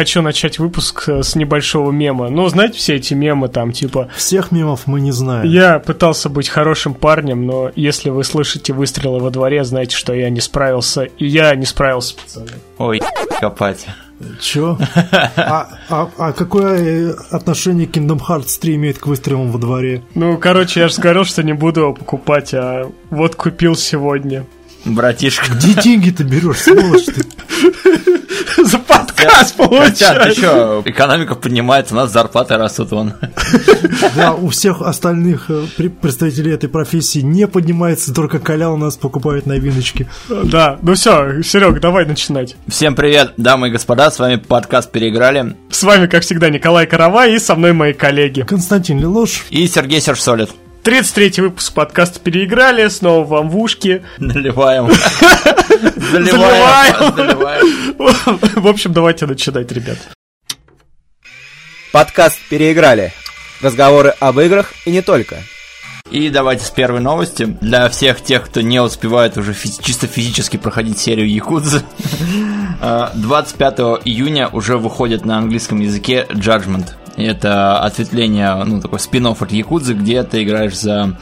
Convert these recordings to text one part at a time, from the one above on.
хочу начать выпуск э, с небольшого мема. Ну, знаете, все эти мемы там, типа... Всех мемов мы не знаем. Я пытался быть хорошим парнем, но если вы слышите выстрелы во дворе, знаете, что я не справился. И я не справился, пацаны. Ой, копать. Чё? А, а, а какое отношение Kingdom Hearts 3 имеет к выстрелам во дворе? Ну, короче, я же говорил, что не буду его покупать, а вот купил сегодня. Братишка. Где деньги ты берешь, сволочь ты? За подкаст Хотя, ты что, экономика поднимается, у нас зарплаты растут вон. Да, у всех остальных э, представителей этой профессии не поднимается, только Коля у нас покупает новиночки. Да, ну все, Серег, давай начинать. Всем привет, дамы и господа, с вами подкаст «Переиграли» С вами, как всегда, Николай Карава и со мной мои коллеги. Константин Лелош, и Сергей Сержсолид. 33-й выпуск подкаста «Переиграли», снова вам в ушки. Наливаем. Заливаем. В общем, давайте начинать, ребят. Подкаст «Переиграли». Разговоры об играх и не только. И давайте с первой новости. Для всех тех, кто не успевает уже физи- чисто физически проходить серию Якудзы, э, 25 июня уже выходит на английском языке Judgment. Это ответвление, ну, такой спин от Якудзы, где ты играешь за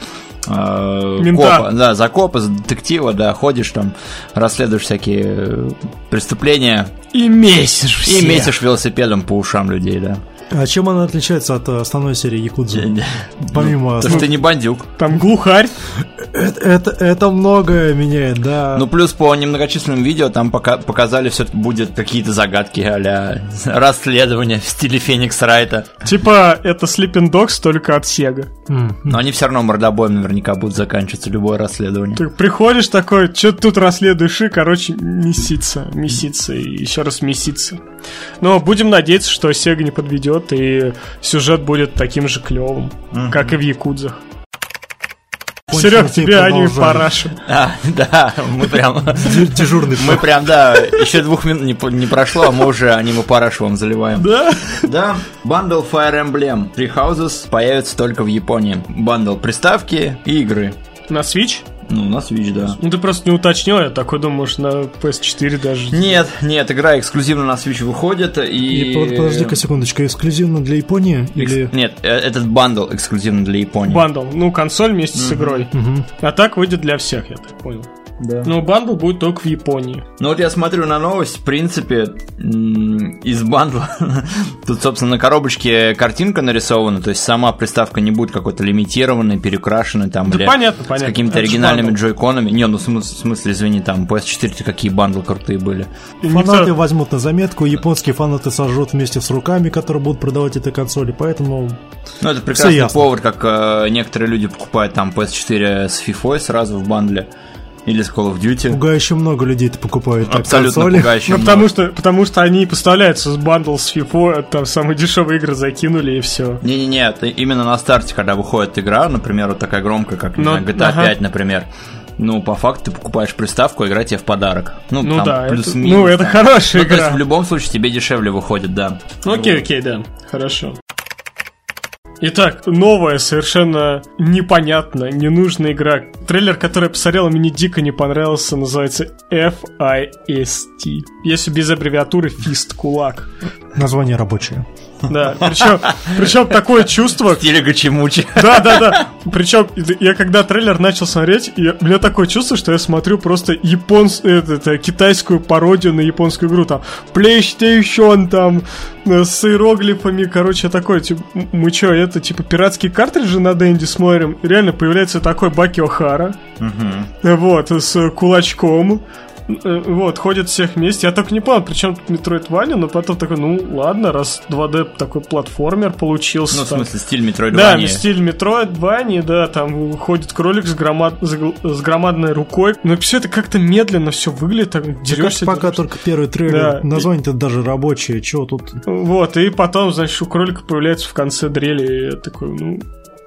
э, Мента. копа, да, за копа, за детектива, да, ходишь там, расследуешь всякие преступления И месишь и месишь велосипедом по ушам людей, да. А чем она отличается от э, основной серии Якудзы? Помимо... То, что ты не бандюк. Там глухарь. Это, это, это многое меняет, да. Ну, плюс по немногочисленным видео там пока, показали, все будет какие-то загадки а расследования в стиле Феникс Райта. Типа, это Sleeping Dogs только от Сега. М, Но они все равно мордобоем наверняка будут заканчиваться, любое расследование. Ты приходишь такой, что ты тут расследуешь, и, короче, месится, месится, и еще раз месится. Но будем надеяться, что Сега не подведет, и сюжет будет таким же клевым, как и в Якудзах. Серег, тебе они продолжения. парашу. А, да, мы прям... Дежурный Мы прям, да, еще двух минут не, не прошло, а мы уже аниме парашу вам заливаем. Да? Да, бандл Fire Emblem Three Houses появится только в Японии. Бандл приставки и игры. На Switch? Ну, на Switch, да. Ну ты просто не уточнил, я такой думаю, может на PS4 даже. Нет, нет, игра эксклюзивно на Switch выходит, и... И под- подожди-ка секундочку, эксклюзивно для Японии Экс- или... Нет, э, этот бандл эксклюзивно для Японии. Бандл, ну консоль вместе с игрой. Мгм. А так выйдет для всех, я так понял. Да. Но бандл будет только в Японии. Ну вот я смотрю на новость, в принципе, из бандла, тут, собственно, на коробочке картинка нарисована, то есть сама приставка не будет какой-то лимитированной, перекрашенной там, Да или понятно, с понятно. какими-то Это же оригинальными джойконами. Не, ну в смыс- в смысле, извини, там, PS4 какие бандлы крутые были. Фанаты никто- возьмут на заметку, японские фанаты сожрут вместе с руками, которые будут продавать этой консоли, поэтому Ну, это прекрасный повод, как э, некоторые люди покупают там PS4 с FIFA сразу в бандле, или с Call of Duty. пугающе много людей это покупают Абсолютно консоли. пугающе Ну, много. потому что, потому что они поставляются с бандл с FIFA, там самые дешевые игры закинули и все. Не-не-не, это именно на старте, когда выходит игра, например, вот такая громкая, как не Ну, знаю, GTA ага. 5, например. Ну, по факту ты покупаешь приставку, игра тебе в подарок. Ну, Ну там да, это- плюс-минус. ну, это хорошая Ну, то есть игра. в любом случае тебе дешевле выходит, да. Ну, окей, окей, да, хорошо. Итак, новая, совершенно непонятная, ненужная игра. Трейлер, который я посмотрел, мне дико не понравился, называется F-I-S-T. Если без аббревиатуры Fist, кулак. Название рабочее. Да, причем, причем такое чувство, Стиле Гачимучи. Да, да, да. Причем я когда трейлер начал смотреть, я- у меня такое чувство, что я смотрю просто японс, это, это, китайскую пародию на японскую игру. Там PlayStation, там э, с иероглифами, короче, такой, типа, мы что, это типа пиратские картриджи на Дэнди смотрим? И реально появляется такой Баки О'Хара, э, вот, с кулачком. Э, Вот, ходят всех вместе. Я только не понял, причем тут Metroid Ваня, но потом такой, ну ладно, раз 2D такой платформер получился. Ну, в там. смысле, стиль Metroidvania. Да, стиль Metroidvania, да, там ходит кролик с, громад... с громадной рукой. Но все это как-то медленно все выглядит, так дерешься. пока дерешься. только первый трейлер. Да. Название-то даже рабочее. Чего тут? Вот, и потом, значит, у кролика появляется в конце дрели, и я такой, ну...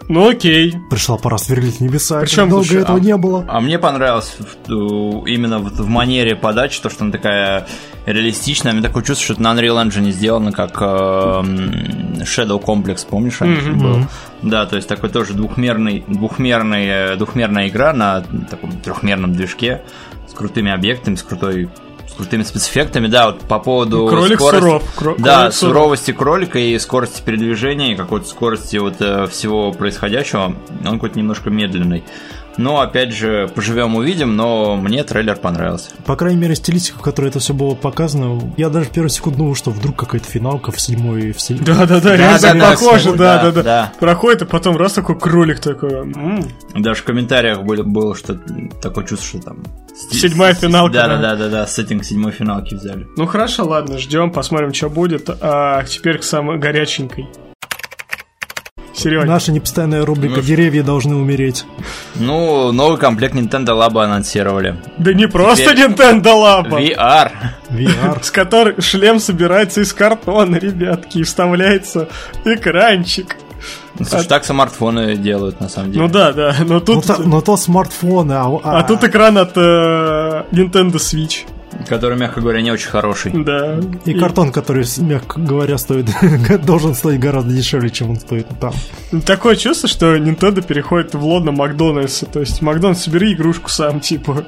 Ну окей. Пришла пора сверлить небеса. Причем, Долго слушай, этого а- не было. А мне понравилось именно вот в манере подачи, то, что она такая реалистичная. Мне такое чувство, что это на Unreal Engine сделано, как э, Shadow Complex, помнишь, Мгм. был? Да, то есть такой тоже двухмерный, двухмерный, э, двухмерная игра на таком трехмерном движке с крутыми объектами, с крутой с крутыми спецэффектами. Да, вот по поводу Кролик скорости, суров. Кро- да, кролик суров. суровости кролика и скорости передвижения, и какой-то скорости вот э, всего происходящего, он какой-то немножко медленный. Но, опять же, поживем увидим, но мне трейлер понравился. По крайней мере, стилистика, в которой это все было показано, я даже в первую секунду думал, что вдруг какая-то финалка в седьмой... В седь- Да-да-да, реально так да, похоже, да, да-да-да. да. Проходит, и потом раз такой кролик такой. Даже в комментариях было, было что такое чувство, что там... Седьмая финалка, Да, да. да, да, да, да, сеттинг седьмой финалки взяли. Ну хорошо, ладно, ждем, посмотрим, что будет. А теперь к самой горяченькой. Серега, Наша непостоянная рубрика «Деревья должны умереть». Ну, новый комплект Nintendo Labo анонсировали. да не просто Теперь- Nintendo Labo, VR. VR. с которой шлем собирается из картона, ребятки, и вставляется экранчик. Ну, слушай, так смартфоны делают, на самом деле. Ну да, да, но Ну, тут... то, но то смартфоны, а, А тут экран от э, Nintendo Switch, Который, мягко говоря, не очень хороший. да. И картон, который, мягко говоря, стоит, должен стоить гораздо дешевле, чем он стоит там. Такое чувство, что Nintendo переходит в лоно Макдональдса. То есть, Макдональдс, собери игрушку сам, типа.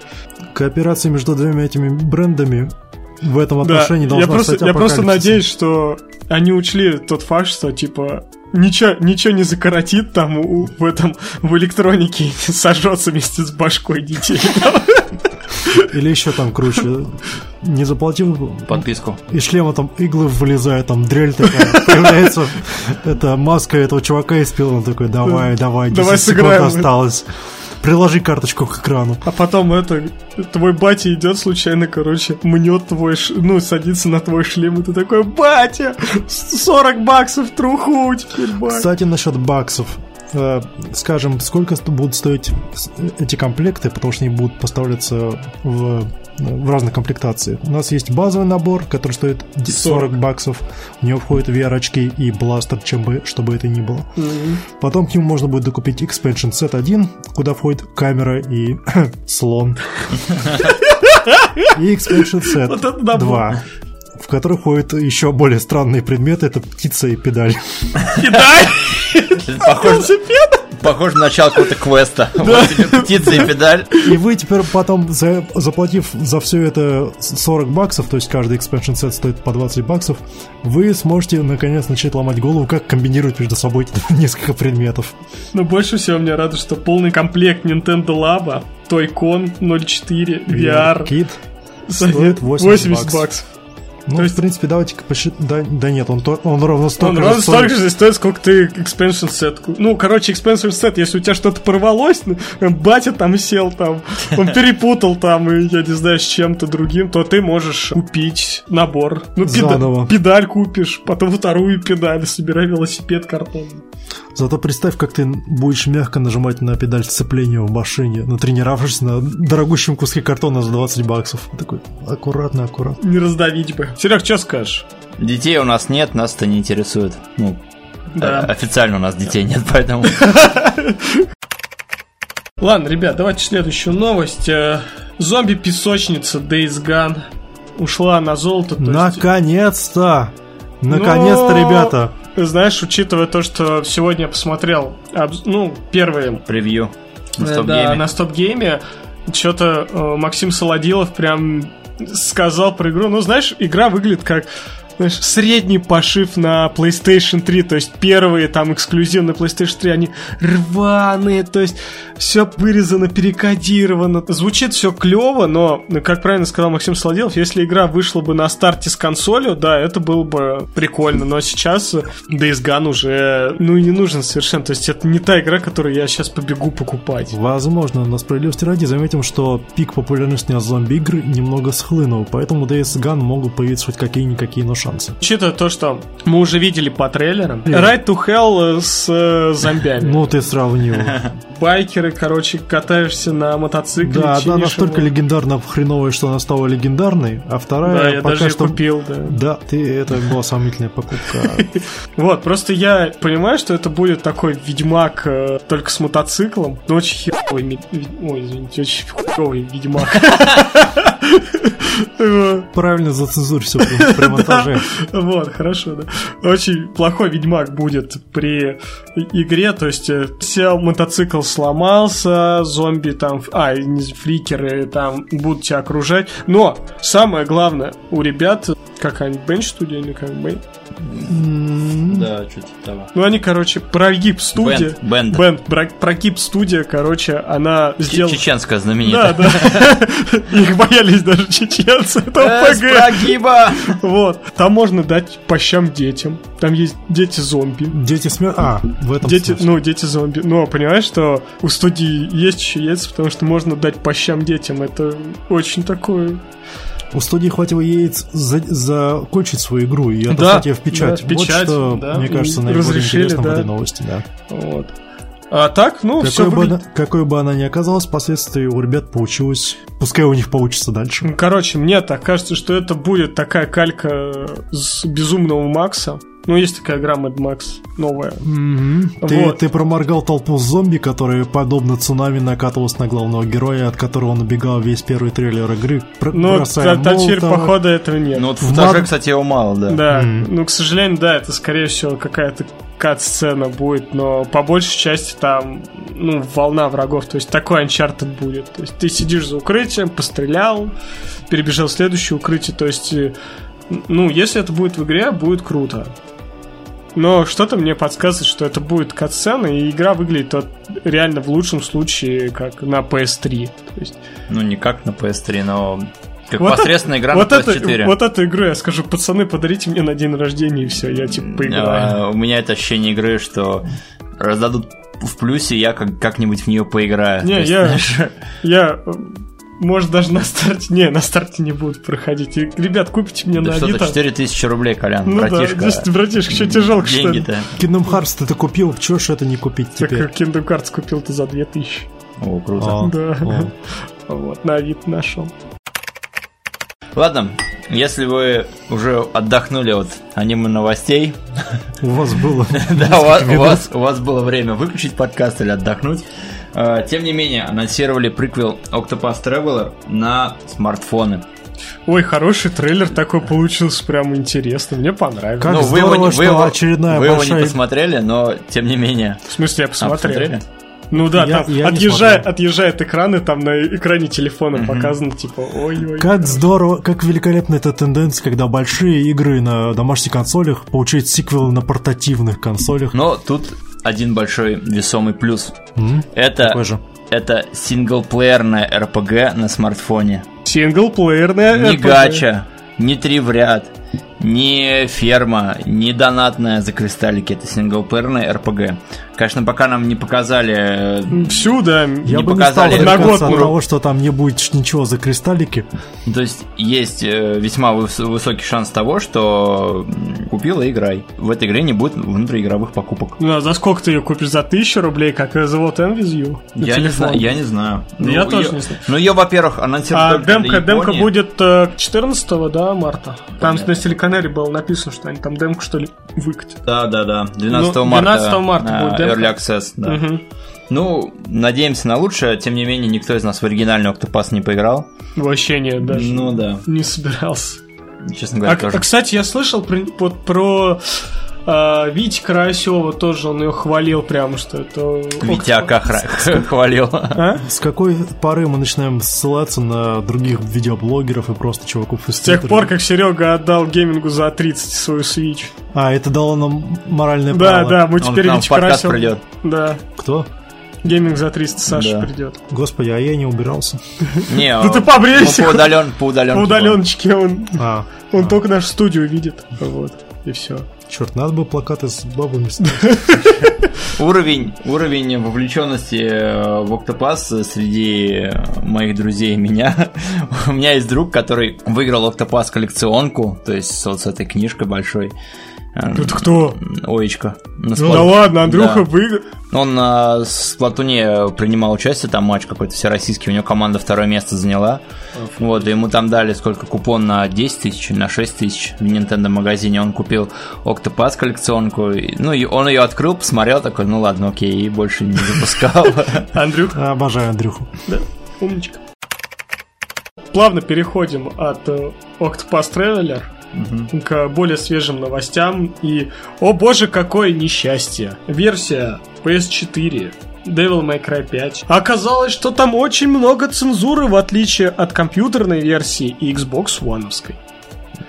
Кооперация между двумя этими брендами в этом Да, отношении я должна просто, стать я просто надеюсь, что они учли тот факт, что, типа, ничего, ничего не закоротит там у- в этом, в электронике и не сожжется вместе с башкой детей. Или еще там круче. Не заплатил Подписку. из шлема там иглы вылезают, там дрель такая, появляется эта маска этого чувака из пила, он такой, давай, давай, 10 Давай секунд сыграем. осталось. Приложи карточку к экрану. А потом это, твой батя идет случайно, короче, мнет твой, ш- ну, садится на твой шлем, и ты такой, батя, 40 баксов труху теперь, батя. Кстати, насчет баксов. Э, Скажем, сколько будут стоить эти комплекты, потому что они будут поставляться в, в разных комплектациях. У нас есть базовый набор, который стоит д- 40 баксов. В него входят VR-очки и бластер, чем бы, что бы это ни было. Мгм. Потом к нему можно будет докупить Expansion Set 1, куда входит камера и слон. И Expansion Set Вот это набор. 2, в который входят еще более странные предметы, это птица и педаль. Педаль! Похоже, похоже на начало какого-то квеста. Вот тебе птица и педаль. И вы теперь потом, за- заплатив за все это 40 баксов, то есть каждый expansion set стоит по 20 баксов, вы сможете наконец начать ломать голову, как комбинировать между собой несколько предметов. Но больше всего мне радует, что полный комплект Nintendo Labo, Toy-Con 04, VR, Kit стоит 80, 80 баксов. баксов. Ну, То есть- в принципе, давайте посчитаем. Да, да нет, он, то- он ровно столько Он же ровно стоит. столько же стоит, сколько ты expansion ку- Ну, короче, expansion set, если у тебя что-то порвалось, ну, батя там сел там, он перепутал там, и я не знаю, с чем-то другим, то ты можешь купить набор. Ну, педа- педаль купишь, потом вторую педаль, собирай велосипед картонный. Зато представь, как ты будешь мягко нажимать на педаль сцепления в машине, натренировавшись на дорогущем куске картона за 20 баксов. Такой, аккуратно, аккуратно. Не раздавить бы. Серег, что скажешь? Детей у нас нет, нас это не интересует. Ну, Да. э, официально у нас детей нет, поэтому... Ладно, ребят, давайте следующую новость. Э, Зомби-песочница Days Gone ушла на золото. Наконец-то! Наконец-то, ребята! Знаешь, учитывая то, что сегодня я посмотрел, ну, первые Превью. На э, стоп-гейме. да, на стоп-гейме, что-то э, Максим Солодилов прям сказал про игру. Ну, знаешь, игра выглядит как знаешь, средний пошив на PlayStation 3, то есть первые там эксклюзивы на PlayStation 3, они рваные, то есть все вырезано, перекодировано. Звучит все клево, но, ну, как правильно сказал Максим Солодилов, если игра вышла бы на старте с консолью, да, это было бы прикольно, но сейчас Days Gone уже, ну, не нужен совершенно, то есть это не та игра, которую я сейчас побегу покупать. Возможно, но справедливости ради заметим, что пик популярности зомби-игр немного схлынул, поэтому Days Gone могут появиться хоть какие-никакие, но шансы. Учитывая то, что мы уже видели по трейлерам, Ride to Hell с э, зомбями. Ну, ты сравнил. Байкеры, короче, катаешься на мотоцикле. Да, одна настолько легендарно хреновая, что она стала легендарной, а Да, вторая я пока даже что... купил, да. Да, ты, это была сомнительная покупка. Вот, просто я понимаю, что это будет такой ведьмак э, только с мотоциклом, но очень херовый, ой, извините, очень херовый ведьмак. Правильно зацензурь все при, при монтаже. Вот, хорошо, да. Очень плохой ведьмак будет при игре, то есть э, сел мотоцикл сломался, зомби там, а, фликеры там будут тебя окружать. Но самое главное, у ребят, как они, Бенч студия или как Бен? Да, что-то того. Ну, они, короче, прогиб студия. Бенд, бенд. Прогиб студия, короче, она сделала... Чеченская Да, знаменитая. да. Их боялись даже чеченцы. Это Э, ОПГ. прогиба! Вот. Там можно дать по щам детям. Там есть дети-зомби. Дети смерть. А, в этом Дети, смысле. ну, дети-зомби. Но понимаешь, что у студии есть еще яйца, потому что можно дать по щам детям. Это очень такое... У студии хватило яиц за- закончить свою игру и отослать Да, ее в печать. да, в печать, вот что, да, мне кажется, наиболее интересно в да. этой новости, да. Вот. А так, ну, все Какой бы, выглядит... она, какой бы она ни оказалась, впоследствии у ребят получилось. Пускай у них получится дальше. Короче, мне так кажется, что это будет такая калька с безумного Макса. Ну, есть такая игра Mad Max новая. Ты, Вот. ты проморгал толпу зомби, которые, подобно цунами, накатывалась на главного героя, от которого он убегал весь первый трейлер игры, пр- Но бросая та- теперь, походу, этого нет. Ну вот в маг- кстати, его мало, да. Да, Мгм. ну, к сожалению, да, это, скорее всего, какая-то кат-сцена будет, но по большей части там, ну, волна врагов, то есть такой Uncharted будет. То есть ты сидишь за укрытием, пострелял, перебежал в следующее укрытие, то есть, э, ну, если это будет в игре, будет круто. Но что-то мне подсказывает, что это будет катсцена, и игра выглядит вот реально в лучшем случае как на PS3. То есть, Ну, не как на PS3, но как Вот посредственная игра вот на это, PS4. вот эту игру я скажу, пацаны, подарите мне на день рождения, и все, я типа поиграю. А, У меня это ощущение игры, что раздадут в плюсе, я как- как-нибудь в нее поиграю. Не, есть, я- знаешь, Я, может, даже на старте... Не, на старте не будут проходить. И, ребят, купите мне Да на что-то Авито. 4000 рублей, Колян, Ну братишка. да, здесь, братишка, что тебе жалко, что ли? Деньги-то. Kingdom Hearts ты-то купил, чего ж это не купить Так теперь? как Kingdom Cards купил-то за 2000. О, круто. А, Да. о. Вот, на Авито нашел. Ладно, если вы уже отдохнули от аниме новостей, У вас было да, у вас, у вас было время выключить подкаст или отдохнуть. Э, Тем не менее, анонсировали приквел Octopath Traveler на смартфоны. Ой, хороший трейлер такой получился, прям интересно. Мне понравилось. Как ну, вы его, не- вы его- очередная вы его большая- не посмотрели, но тем не менее. В смысле, я А, посмотрел. посмотрели? ну да, Я- там я отъезжает, отъезжает экран, и там на экране телефона показано, типа, ой-ой. Как здорово, как великолепна эта тенденция, когда большие игры на домашних консолях получают сиквелы на портативных консолях. Но тут один большой весомый плюс. М? Это, же? это синглплеерная RPG на смартфоне. Синглплеерная Не RPG. гача, не три в ряд, не ферма, не донатная за кристаллики. Это синглплеерная RPG. Конечно, пока нам не показали... э, Всю, да. Я не бы не стал показали от одногодку. того, что там не будет ничего за кристаллики. То есть есть э, весьма выс- высокий шанс того, что купил и играй. В этой игре не будет внутриигровых покупок. Ну, а за сколько ты ее купишь? За тысячу рублей, как With You? на Я не, знаю, я не знаю. Ну, я тоже её- не знаю. Ну, ее, во-первых, анонсировали А демка, демка будет э, 14 да, марта. Там Понятно. на телеканале было написано, что они там демку, что ли, выкатят. Да, да, да. 12 Ну, марта. 12 марта э, будет демка. Early Access, да. Мгм. Ну, надеемся на лучшее. Тем не менее, никто из нас в оригинальный Octopass не поиграл. Вообще нет, даже Ну да, не собирался. честно А, говоря, а, тоже. кстати, я слышал про, вот про а, Вити Карасева тоже, он ее хвалил прямо, что это... Витяка хра- хвалил. А? С какой поры мы начинаем ссылаться на других видеоблогеров и просто чуваков из С тех Твиттера? пор, как Серега отдал геймингу за 30 свою Switch. А, это дало нам моральное Да, право. да, мы Он теперь к нам в Витя подкаст Карасев. придет. Да, Кто? гейминг за 300 Саша Да. придет. Господи, а я не убирался. Не, Да ты побрейся. по удален, по удаленке. По удаленочке он, А, он только нашу студию видит. Вот, и все. Черт, надо бы плакаты с бабами. Уровень, уровень вовлеченности э, в Octopath среди моих друзей и меня. У меня есть друг, который выиграл Octopass коллекционку, то есть вот с этой книжкой большой. Э, Это кто? Оечка. Ну сплат- да ладно, Андрюха Да. выиграл. Он на Сплатуне принимал участие, там матч какой-то всероссийский, у него команда второе место заняла. Вот, и ему там дали сколько купон на 10 тысяч, на 6 тысяч в Nintendo магазине. Он купил Octopass коллекционку, и- ну и он ее открыл, посмотрел, такой, ну ладно, окей, и больше не запускал. Андрюха, Обожаю Андрюху. да, умничка. плавно переходим от э, Octopus К более свежим новостям. И, о боже, какое несчастье! Версия PS4 Devil May Cry 5. Оказалось, что там очень много цензуры, в отличие от компьютерной версии и Xbox One.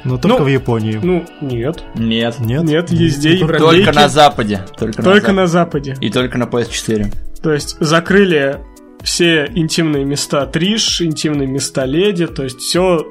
Но только Ну, в Японии. Ну, нет. Нет. Нет? Нет, везде Только- европейки. Только на Западе. Только, Только на, на Западе. Западе. И только на PS4. То есть закрыли все интимные места Триш, интимные места Леди, то есть все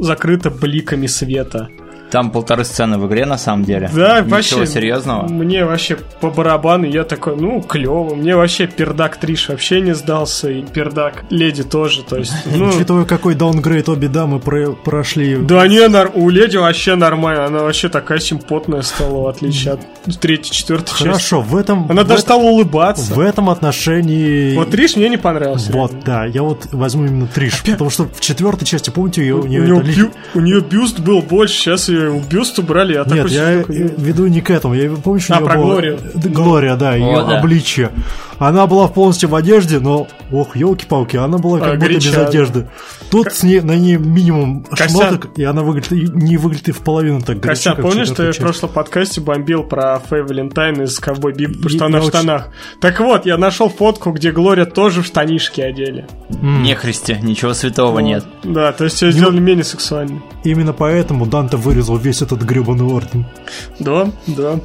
закрыто бликами света. Там полторы сцены в игре на самом деле. Да, Ничего вообще. серьезного. Мне вообще по барабану, я такой, ну, клево. Мне вообще пердак Триш вообще не сдался, и пердак Леди тоже, то есть, ну... Учитывая, какой даунгрейд обе дамы про- прошли. Да не, нар- у Леди вообще нормально, она вообще такая симпотная стала, в отличие от третьей, четвертой части. Хорошо, в этом... Она в даже стала улыбаться. В этом отношении... Вот Триш мне не понравился. Вот, реально. да, я вот возьму именно Триш, потому что в четвертой части, помните, ее, у У нее у нее бюст был больше, сейчас ее бюст убрали, я Нет, такой я такой, веду не к этому. Я помню, что А, у неё про было- Глорию. Да, Глория, да, ее О, да. Она была полностью в одежде, но, ох, елки-палки, она была как А, будто без горяча. одежды. Тут с ней, на ней минимум Костян. шмоток, и она выглядит, и не выглядит и в половину так горячо, Костян, помнишь, что я в прошлом подкасте бомбил про Фэй Валентайн из Ковбой Бип, что она в очень- штанах. Так вот, я нашел фотку, где Глория тоже в штанишки одели. Не христи, ничего святого Вот. нет. Да, то есть ее сделали менее сексуальной. Именно поэтому Данте вырезал весь этот гребаный орден. Да, да.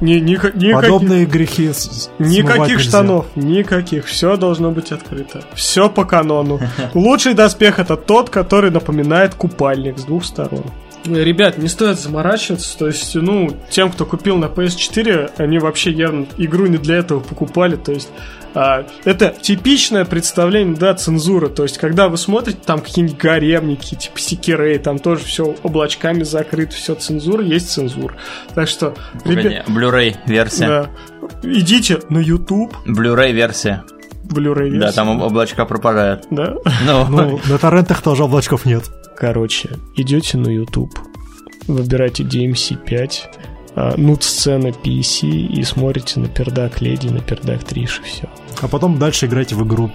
Ни, ника- никаких, Подобные грехи с- никаких нельзя. штанов, никаких. Все должно быть открыто. Все по канону. Лучший доспех это тот, который напоминает купальник с двух сторон. Ребят, не стоит заморачиваться, то есть, ну, тем, кто купил на PS4, они вообще явно игру не для этого покупали, то есть, а, это типичное представление, да, цензуры, то есть, когда вы смотрите там какие-нибудь гаремники, типа Секирей, там тоже все облачками закрыто, все цензура, есть цензура. Так что, ребят, Погоди, Blu-ray версия. да, идите на YouTube, Blu-ray версия. Blu-ray Да, там об- облачка пропадают. да. Ну, Ну, на торрентах тоже облачков нет. Короче, идете на YouTube, выбираете DMC5, а, нут сцена PC и смотрите на пердак Леди, на пердак Триш и все. А потом дальше играйте в игру.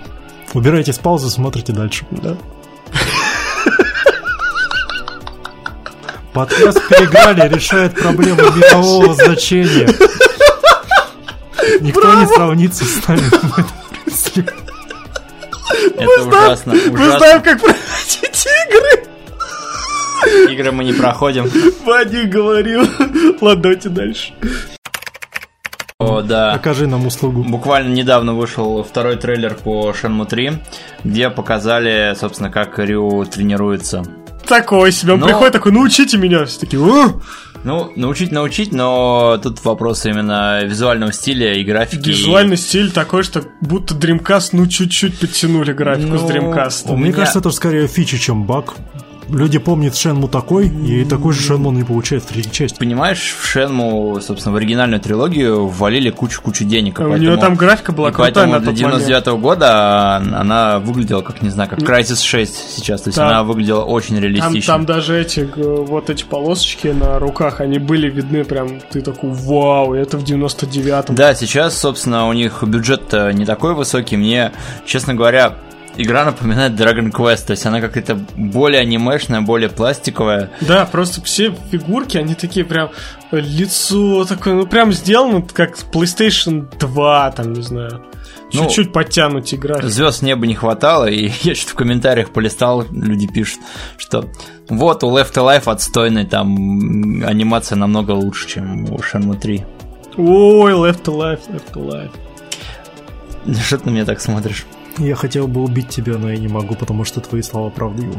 Убирайте с паузы, смотрите дальше. Да. Подкаст «Переграли» решает проблему мирового значения. Никто не сравнится с нами. Это ужасно. Мы знаем, как проводить игры. Игры мы не проходим. Вадик говорил. Ладно, давайте дальше. О, да. Окажи нам услугу. Буквально недавно вышел второй трейлер по Shenmue 3, где показали, собственно, как Рю тренируется. Такой себе. Он Но- приходит такой, научите меня. Все такие, «О!» Ну, научить научить, но тут вопрос именно визуального стиля и графики. Визуальный стиль такой, что будто Dreamcast, ну, чуть-чуть подтянули графику с Ну, Dreamcast. у Мне меня- кажется, это скорее фича, чем баг. Люди помнят Шенму такой, и такой же Шенму не получает в третьей части. Понимаешь, в Шенму, собственно, в оригинальную трилогию ввалили кучу-кучу денег. У поэтому- нее там графика была и крутая на тот момент. 99 года она выглядела, как, не знаю, как Crysis 6 сейчас. То есть Да. она выглядела очень Там, реалистично. там даже эти, вот эти полосочки на руках, они были видны прям, ты такой, вау, это в 99-м. Да, сейчас, собственно, у них бюджет не такой высокий. Мне, честно говоря, игра напоминает Dragon Quest. То есть она какая-то более анимешная, более пластиковая. Да, просто все фигурки, они такие прям, э, лицо такое, ну прям сделано как PlayStation 2, там, не знаю. Ну, Чуть-чуть подтянуть график. Звезд неба не хватало, и я что-то в комментариях полистал, люди пишут, что вот у Left Alive отстойный, там анимация намного лучше, чем у Shenmue 3. Ой, Left Alive, Left Alive. Что ты на меня так смотришь? Я хотел бы убить тебя, но я не могу, потому что твои слова правдивы.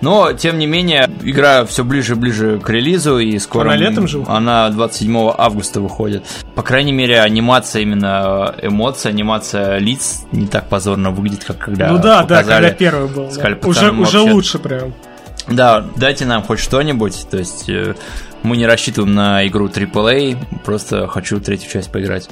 Но, тем не менее, игра все ближе и ближе к релизу, и скоро... Она летом же? Она 27 августа выходит. По крайней мере, анимация именно эмоций, анимация лиц не так позорно выглядит, как когда ну да, да, когда первый был. да. Уже, уже лучше прям. Да, дайте нам хоть что-нибудь, то есть э, мы не рассчитываем на игру AAA, просто хочу третью часть поиграть.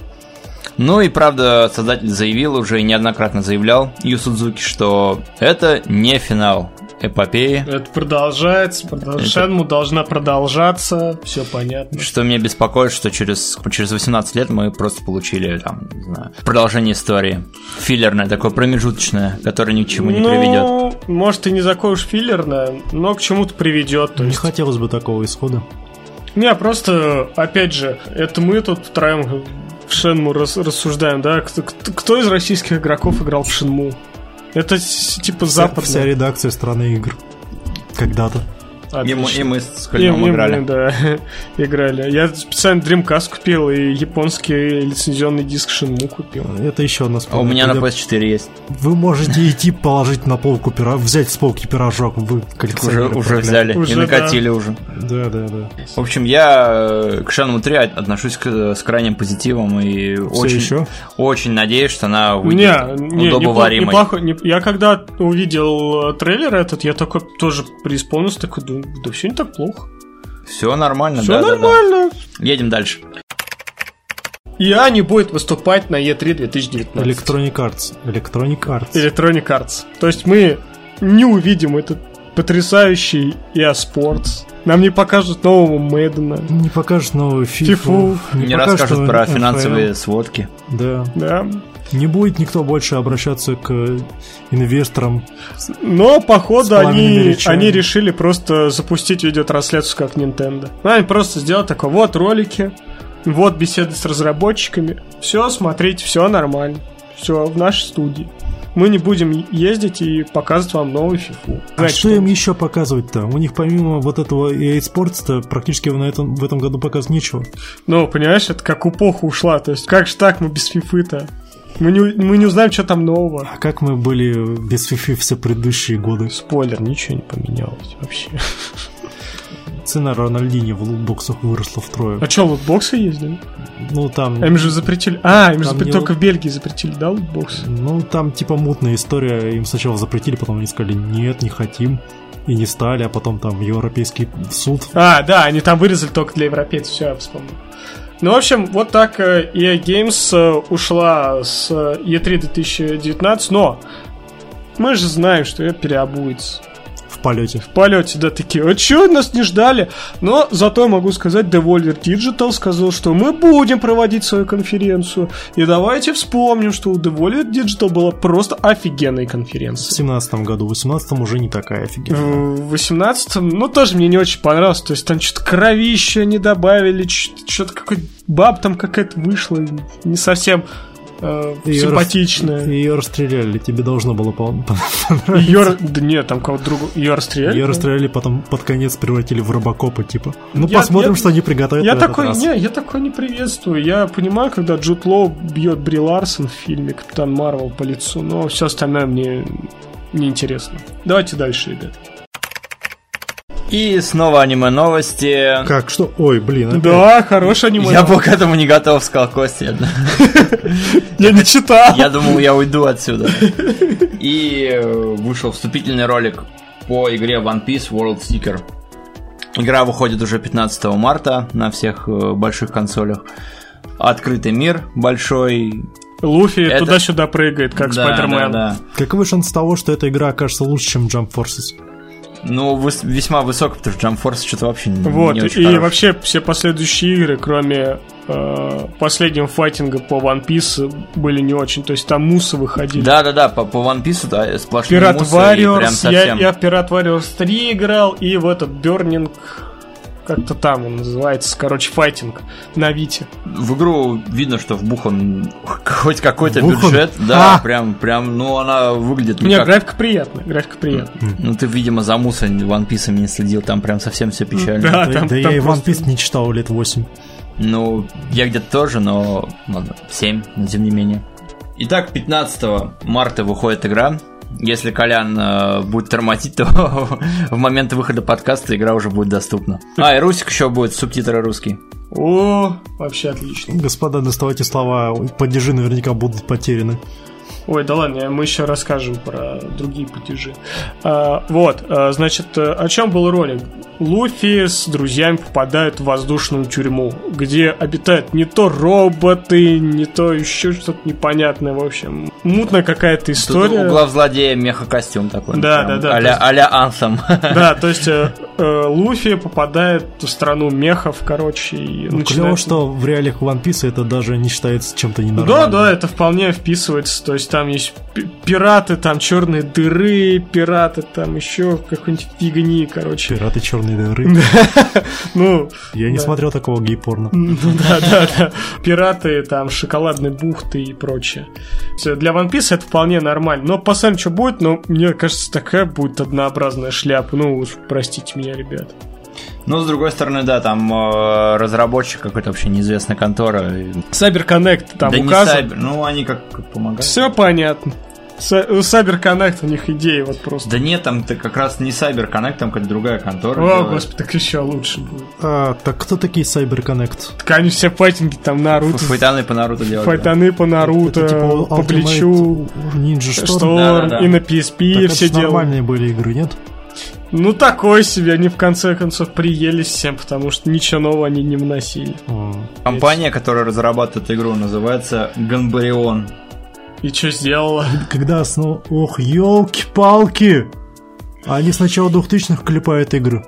Ну и правда, создатель заявил уже и неоднократно заявлял Ю Судзуки, что это не финал. эпопеи. Это продолжается, продолж- Шенму должна продолжаться, все понятно. Что меня беспокоит, что через, через 18 лет мы просто получили, там, не знаю, продолжение истории. Филлерное, такое промежуточное, которое ни к чему не приведет. Ну, может, и не такое уж филлерное, но к чему-то приведет. То Не есть... хотелось бы такого исхода. Не, просто, опять же, это мы тут втроем в Шенму рас- рассуждаем, да? Кто, кто- из российских игроков играл в Шенму? Это типа западная. вся редакция страны игр. Когда-то. И мы, Отлично. и мы с И Хальном мы, играли. да, играли. Я специально Dreamcast купил и японский лицензионный диск Shenmue купил. Это еще одна А у меня на Когда PS4 есть. Вы можете идти положить на полку пира... взять с полки пирожок, вы Уже, коллекционеры. уже проклятые. взяли Уже, и накатили уже. Да, да, да. В общем, я э, к Шенму 3 отношусь к- с крайним позитивом и очень, еще? очень надеюсь, что она Не, выйдет не, удобоваримой. неплохо. не- я когда увидел э, трейлер этот, я такой тоже преисполнился, такой, думаю, да все не так плохо. Все нормально, Все да, да, да. нормально. Едем дальше. EA не будет выступать на E3 2019. Electronic Arts. Electronic Arts. Electronic Arts. То есть мы не увидим этот потрясающий EA Sports. Нам не покажут нового Мэддена. Не покажут новую Фифу. FIFA. Не покажут расскажут про NFL. финансовые сводки. Да. Да. Не будет никто больше обращаться к инвесторам. Но, походу, они, речами. они решили просто запустить видеотрансляцию как Nintendo. Ну, Они просто сделать такое, вот ролики, вот беседы с разработчиками. Все, смотрите, все нормально. Все в нашей студии. Мы не будем ездить и показывать вам новую фифу. А что им еще показывать-то? У них помимо вот этого EA Sports-то практически на этом, в этом году показывать нечего. Ну, понимаешь, это как эпоха ушла. То есть, как же так мы без фифы-то? Мы не, мы не узнаем, что там нового. А как мы были без FIFA все предыдущие годы? Спойлер, ничего не поменялось вообще. Цена Рональдини в лутбоксах выросла втрое. А что, лутбоксы есть, да? Ну там... Им же запретили... А, им же запретили- не только в Бельгии запретили, да, лутбоксы? Ну, там типа мутная история. Им сначала запретили, потом они сказали, нет, не хотим. И не стали, а потом там Европейский суд. А, да, они там вырезали только для европейцев, все, я вспомнил. Ну, в общем, вот так э, EA Games э, ушла с э, E3 2019, но мы же знаем, что это переобуется. В полете. В полете, да, такие, а чё, нас не ждали? Но зато могу сказать, Devolver Digital сказал, что мы будем проводить свою конференцию. И давайте вспомним, что у Devolver Digital была просто офигенная В конференция. семнадцатом году, в восемнадцатом уже не такая офигенная. В 18-м, ну, тоже мне не очень понравилось. То есть там что-то кровища не добавили, что-то какой баб там какая-то вышла, не совсем э, Её симпатичная. Ее расстреляли, тебе должно было пон- пон- Ее... Да нет, там кого-то другого... Ее расстреляли? Ее расстреляли, потом под конец превратили в робокопа, типа. Ну, Я- посмотрим, я- что они приготовят Я в этот такой, раз. не, я такой не приветствую. Я понимаю, когда Джуд Лоу бьет Бри Ларсон в фильме Капитан Марвел по лицу, но все остальное мне неинтересно. Давайте дальше, ребят. И снова аниме-новости. Как, что? Ой, блин, опять. Да, хорошее аниме. Я был к этому не готов, сказал Костя. Я не читал. Я думал, я уйду отсюда. И э, вышел вступительный ролик по игре One Piece World Seeker. Игра выходит уже 15 марта на всех э, больших консолях. Открытый мир большой. Луфи Это- туда-сюда прыгает, как Да, Спайдермен. да, да. Каковы шансы того, что эта игра окажется лучше, чем Jump Forces? Ну, выс- весьма высок, потому что Force что-то вообще не, Вот, не очень и хорош. вообще все последующие игры, кроме э, последнего файтинга по One Piece, были не очень. То есть там мусы выходили. Да-да-да, по, по One Piece да, сплошные Пират мусы, и прям Warriors, я, совсем. я в Пират Warriors 3 играл, и в этот Burning, как-то там он называется, короче, файтинг на Вите. В игру видно, что вбухан хоть какой-то Вбухан? бюджет. Да, А! прям, прям, ну она выглядит не Не, как... графика приятная, графика приятная. Ну ты, видимо, за мусор One Piece не следил, там прям совсем все печально. Да, да там- да там я и One просто- Piece не читал лет 8. Ну, я где-то тоже, но ладно, 7, но тем не менее. Итак, 15 марта выходит игра. Если Колян э, будет тормозить, то в момент выхода подкаста игра уже будет доступна. А, и Русик еще будет, субтитры русские. О, вообще отлично. Господа, доставайте слова, падежи наверняка будут потеряны. Ой, да ладно, мы еще расскажем про другие падежи. А, вот, а, значит, о чем был ролик? Луфи с друзьями попадают в воздушную тюрьму, где обитают не то роботы, не то еще что-то непонятное, в общем. Мутная какая-то история. Тут у глав злодея меха-костюм такой. Да, да, да. А-ля, а-ля Ансом. Да, то есть э, э, Луфи попадает в страну мехов, короче, и Ну, начинает- клево, что в реалиях One Piece это даже не считается чем-то Да, ненормальным. да, это вполне вписывается. То есть там есть пи- пираты, там черные дыры, пираты, там еще какой-нибудь фигни, короче. Пираты черной дыры. Ну, Я не смотрел такого гей-порно. ну да, да, да. Пираты, там, шоколадной бухты и прочее. Всё, Для One Piece это вполне нормально. Но посмотрим, что будет, но мне кажется, такая будет однообразная шляпа. Ну уж простите меня, ребят. Ну, с другой стороны, да, там э, разработчик какой-то вообще неизвестная контора. Cyber Connect там да не указан. сайбер, ну они как, как помогают. Все понятно. У Cyber Connect у них идеи вот просто. Да нет, там это как раз не Cyber Connect, там какая-то другая контора. О, делает. господи, так еще лучше будет. А, так кто такие Cyber Connect? Так они все файтинги там Наруто, Файтаны по Наруто делают. да. файтаны по Наруто, Это типа по Ultimate плечу, Ninja Storm? Шторм, Да-да-да. и на PSP Так это все делают. нормальные были игры, нет? Ну, такой себе, они в конце концов приелись всем, потому что ничего нового они не вносили. А, Компания, которая разрабатывает игру, называется Ганбарион. И что сделала? Когда снова... Ох, елки-палки! Они с начала 2000-х клепают игры.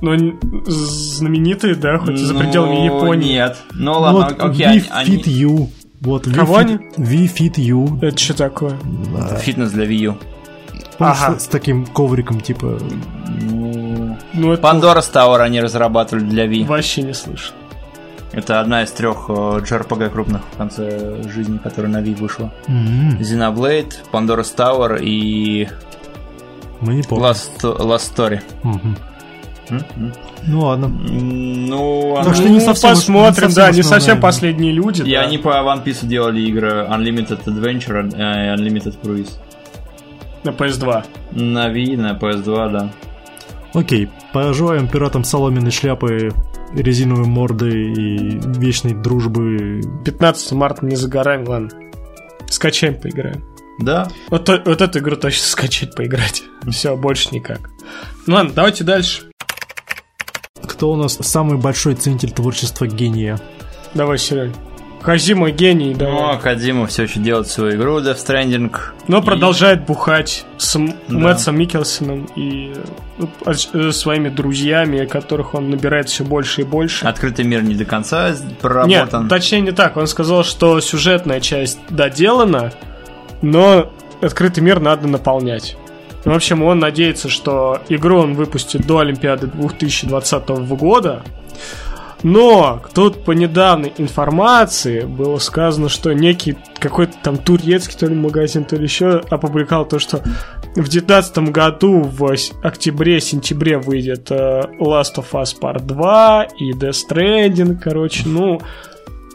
Ну, знаменитые, да, хоть и за Ну, пределами Японии. Нет. Ну ладно, вот окей, We они- Fit You. Вот, We Кого Fit- они? We Fit You. Это что такое? Да. Фитнес для Wii U. Помнишь, Ага. с, с таким ковриком, типа... Ну, Ну, это Pandora Tower они разрабатывали для Wii. вообще не слышал. Это одна из трех э, JRPG крупных в конце жизни, которая на Wii вышла. м-м, Xenoblade, Pandora Tower и Мы не помним. Last, Last Story. М? М? Ну ладно. Ну, Так оно- что не Ну, совсем- посмотрим, не совсем да, не совсем последние люди. И да. они по One Piece делали игры Unlimited Adventure э, и Unlimited Cruise. На PS2. На Wii, на PS2, да. Окей, пожелаем пиратам соломенной шляпы, резиновой морды и вечной дружбы. 15 марта не за горами, ладно. Скачаем, поиграем. Да. Вот, вот эту игру точно скачать, поиграть. Все, больше никак. Ну ладно, давайте дальше. Кто у нас самый большой ценитель творчества гения? Давай, Серег. Хазима гений, Ну, да. а Кадима все еще делает свою игру Death Stranding. Но И- продолжает бухать с Да. Мэтсом Микелсоном и э, э, своими друзьями, которых он набирает все больше и больше. Открытый мир не до конца с- Нет, проработан. точнее не так. Он сказал, что сюжетная часть доделана, но открытый мир надо наполнять. В общем, он надеется, что игру он выпустит до Олимпиады 2020 года. Но тут по недавней информации было сказано, что некий какой-то там турецкий то ли магазин, то ли еще опубликовал то, что в 2019 году в октябре-сентябре выйдет э, Last of Us Part 2 и Death Stranding, короче, ну...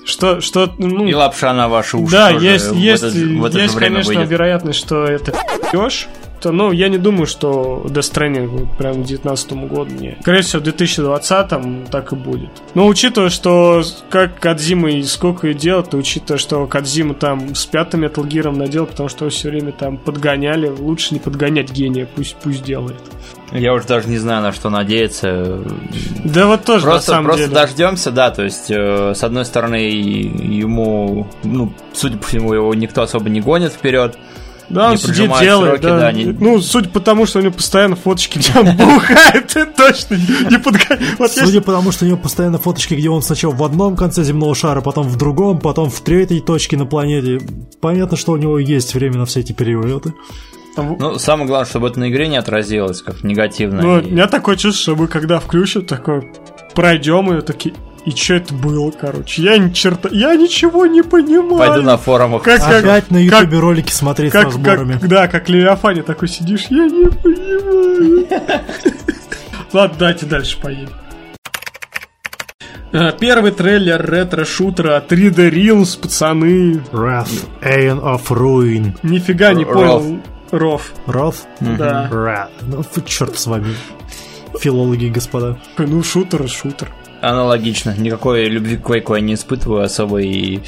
Что, что, ну, И лапша на ваши уши да, тоже есть, в есть, это, в это есть конечно, выйдет. вероятность, что это пьешь. То, ну, я не думаю, что Death Stranding будет прям к 2019 году. Не. Скорее всего, в 2020 так и будет. Но учитывая, что как Кадзима и сколько ее делать, и учитывая, что Кадзима там с пятым Metal Gear надел, потому что его все время там подгоняли, лучше не подгонять гения, пусть, пусть делает. Я уже даже не знаю, на что надеяться. Да вот тоже, на Просто, самом просто деле. дождемся, да, то есть, э, с одной стороны, ему, ну, судя по всему, его никто особо не гонит вперед. Да, он сидит, делает, сроки, да. да, не- Ну, судя по тому, что у него постоянно фоточки, где он бухает, это точно не подгоняет. Судя по тому, что у него постоянно фоточки, где он сначала в одном конце земного шара, потом в другом, потом в третьей точке на планете. Понятно, что у него есть время на все эти периоды. там- Ну, самое главное, чтобы это на игре не отразилось, как негативно. Ну, И- у меня такое чувство, что мы когда включим, такой, пройдем и такие, и что это было, короче? Я ни черта, я ничего не понимаю. Пойду на форумах. Как, как, Опять на ютубе ролики смотреть с как, разборами. как, да, как Левиафане такой сидишь, я не понимаю. Ладно, давайте дальше поедем. Э, Первый трейлер ретро-шутера 3D Realms, пацаны. Wrath, Aeon of Ruin. Нифига не Ров. понял. Ров. Wrath? Да. Ну, черт с вами. Филологи, господа. Ну, шутер и шутер. Аналогично. Никакой любви к Quake я не испытываю особой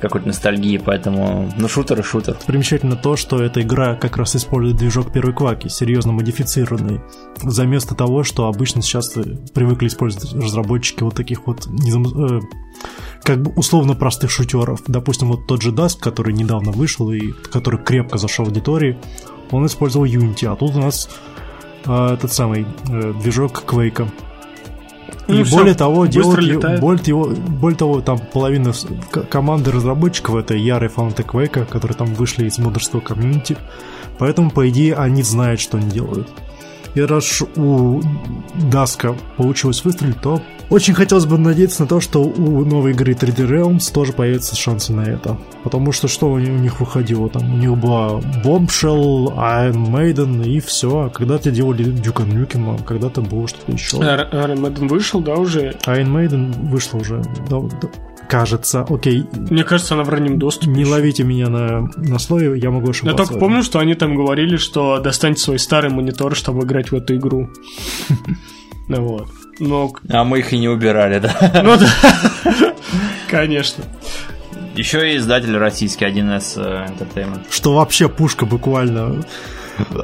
какой-то ностальгии, поэтому... Ну, шутер и шутер. Примечательно то, что эта игра как раз использует движок первой кваки, серьезно модифицированный. Заместо того, что обычно сейчас привыкли использовать разработчики вот таких вот незам... э, как бы условно простых шутеров. Допустим, вот тот же Dusk, который недавно вышел и который крепко зашел в аудитории, он использовал Unity, а тут у нас э, этот самый э, движок Quake. И всё, более того, делают, летает. более, того, более того, там половина команды разработчиков это ярые фанаты Quake, которые там вышли из мудрства комьюнити. Поэтому, по идее, они знают, что они делают. И раз у Даска получилось выстрелить, то очень хотелось бы надеяться на то, что у новой игры 3D Realms тоже появятся шансы на это. Потому что что у них выходило? Там у них была Bombshell, Iron Maiden и все. Когда-то делали Duke Nukem, а когда-то было что-то еще. Iron Maiden вышел, да, уже? Iron Maiden вышла уже. да- да- кажется. Окей, Мне кажется, она в раннем доступе. не ловите меня на, на слове, я могу Я ошибаться. только помню, что они там говорили, что достаньте свой старый монитор, чтобы играть в эту игру. Ну вот. Но, А мы их и не убирали, да? ну да, конечно. Еще и издатель российский 1С э, Entertainment. Что вообще пушка буквально.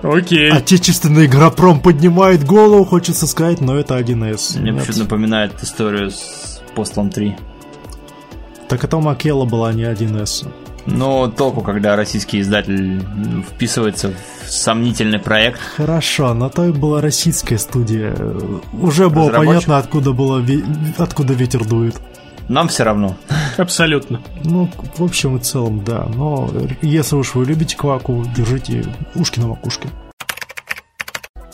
Окей. Отечественный игропром поднимает голову, хочется сказать, но это 1С. Мне почему-то напоминает историю с Postal 3. Так это Макела была не 1С. Но толку, когда российский издатель вписывается в сомнительный проект. Хорошо, на то и была российская студия. Уже было понятно, откуда, было откуда ветер дует. Нам все равно. Абсолютно. Ну, в общем и целом, да. Но если уж вы любите кваку, держите ушки на макушке.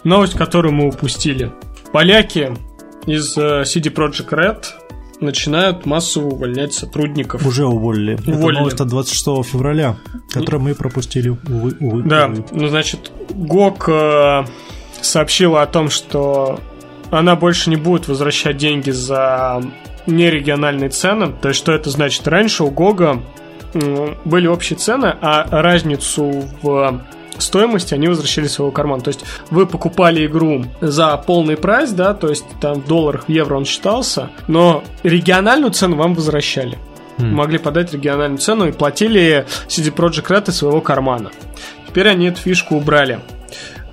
Новость, которую мы упустили. Поляки из э, CD Projekt Red начинают массово увольнять сотрудников. Уже уволили. Это Уволили. новость от 26 февраля, которую мы пропустили, увы, увы. Да, увы. ну значит, ГОК э, сообщила о том, что она больше не будет возвращать деньги за нерегиональные цены. То есть, что это значит? Раньше у ГОГа были общие цены, а разницу в стоимости они возвращали в своего кармана. То есть вы покупали игру за полный прайс, да, то есть там в долларах, в евро он считался, но региональную цену вам возвращали. Могли подать региональную цену и платили CD Projekt Red из своего кармана. Теперь они эту фишку убрали.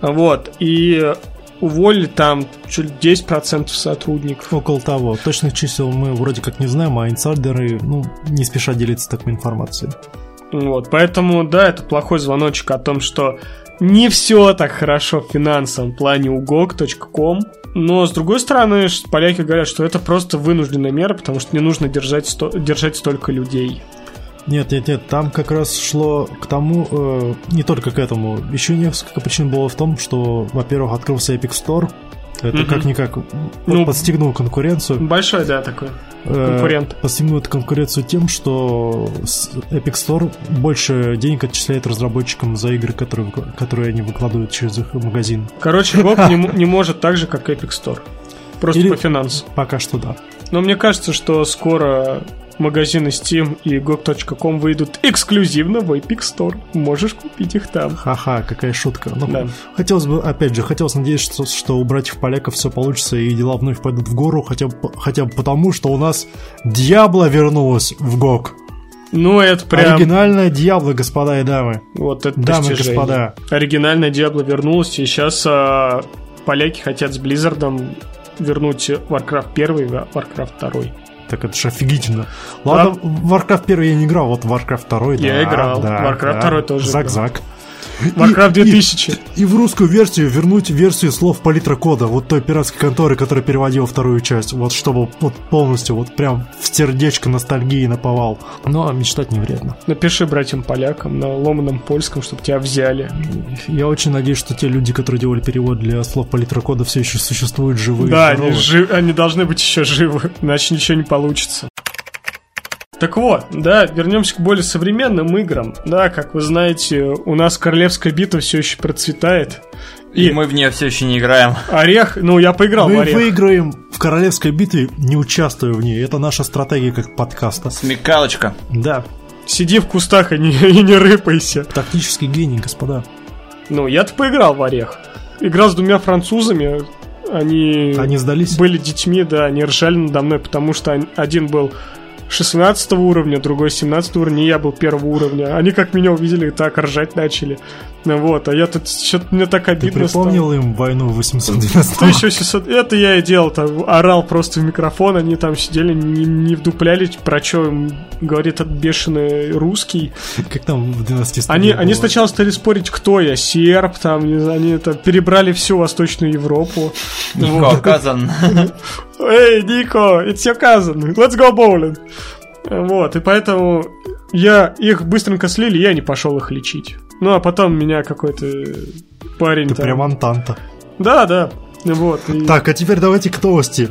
Вот. И уволили там чуть ли 10% сотрудников. Около того. Точных чисел мы вроде как не знаем, а инсайдеры, ну, не спешат делиться такой информацией. Вот. Поэтому, да, это плохой звоночек о том, что не все так хорошо в финансовом плане у GOG.com. Но, с другой стороны, поляки говорят, что это просто вынужденная мера, потому что не нужно держать, сто- держать столько людей. Нет, нет, нет, там как раз шло к тому, э, не только к этому. Еще несколько причин было в том, что, во-первых, открылся Epic Store. Это Мгм. как-никак Ну, подстегнул конкуренцию. Большой, да, такой Э, конкурент. Подстегнул эту конкуренцию тем, что Epic Store больше денег отчисляет разработчикам за игры, которые, которые они выкладывают через их магазин. Короче, GOG не, может так же, как Epic Store. Просто Или- по финансам. Пока что да. Но мне кажется, что скоро магазины Steam и GOG.com выйдут эксклюзивно в Epic Store. Можешь купить их там. Ха-ха, какая шутка. Ну, Да. Хотелось бы, опять же, хотелось надеяться, что, что у братьев поляков все получится и дела вновь пойдут в гору, хотя бы, хотя бы потому, что у нас Дьябло вернулась в ГОК. Ну, это прям... Оригинальная Дьябло, господа и дамы. Вот это Дамы достижение. господа. Оригинальная Диабло вернулась, и сейчас поляки хотят с Blizzard вернуть Warcraft 1 и Warcraft 2. Так это же офигительно. Ладно, в Warcraft 1 я не играл, вот Warcraft 2, да. Я играл. да, Warcraft да. 2 тоже Зак-зак. Warcraft И- и- 2000. И в русскую версию вернуть версию слов палитра-кода, вот той пиратской конторы, которая переводила вторую часть, вот чтобы вот полностью, вот прям в сердечко ностальгии наповал. Но мечтать не вредно. Напиши братьям полякам на ломаном польском, чтобы тебя взяли. Я очень надеюсь, что те люди, которые делали перевод для слов палитра-кода, все еще существуют живые. да, они, здоровы. жи- они должны быть еще живы, иначе ничего не получится. Так вот, да, вернемся к более современным играм. Да, как вы знаете, у нас Королевская битва все еще процветает. И И мы в нее все еще не играем. Орех, ну я поиграл в Мы Орех. выиграем в королевской битве, не участвуя в ней. Это наша стратегия как подкаста. Смекалочка. Да, Сиди в кустах и не, и не рыпайся. тактический гений, господа. Ну, я-то поиграл в Орех. Играл с двумя французами. они, Они сдались? были детьми, да, они ржали надо мной, потому что один был 16 уровня, другой 17 уровня, и я был первого уровня. Они как меня увидели, так ржать начали. Ну Вот, а я тут что-то мне так Ты обидно стало. припомнил им войну 812 1700, это я и делал, там, орал просто в микрофон, они там сидели, не, не вдупляли, про что им говорит этот бешеный русский. Как там в 12 Они, они сначала стали спорить, кто я, серб, там, не знаю, они это, перебрали всю Восточную Европу. Нико Казан. Эй, Нико, it's your cousin, let's go bowling. Вот, и поэтому я их быстренько слили, я не пошел их лечить. Ну, а потом меня какой-то парень Ты там... прям антанта. Да, да, вот. и- Так, а теперь давайте к новости.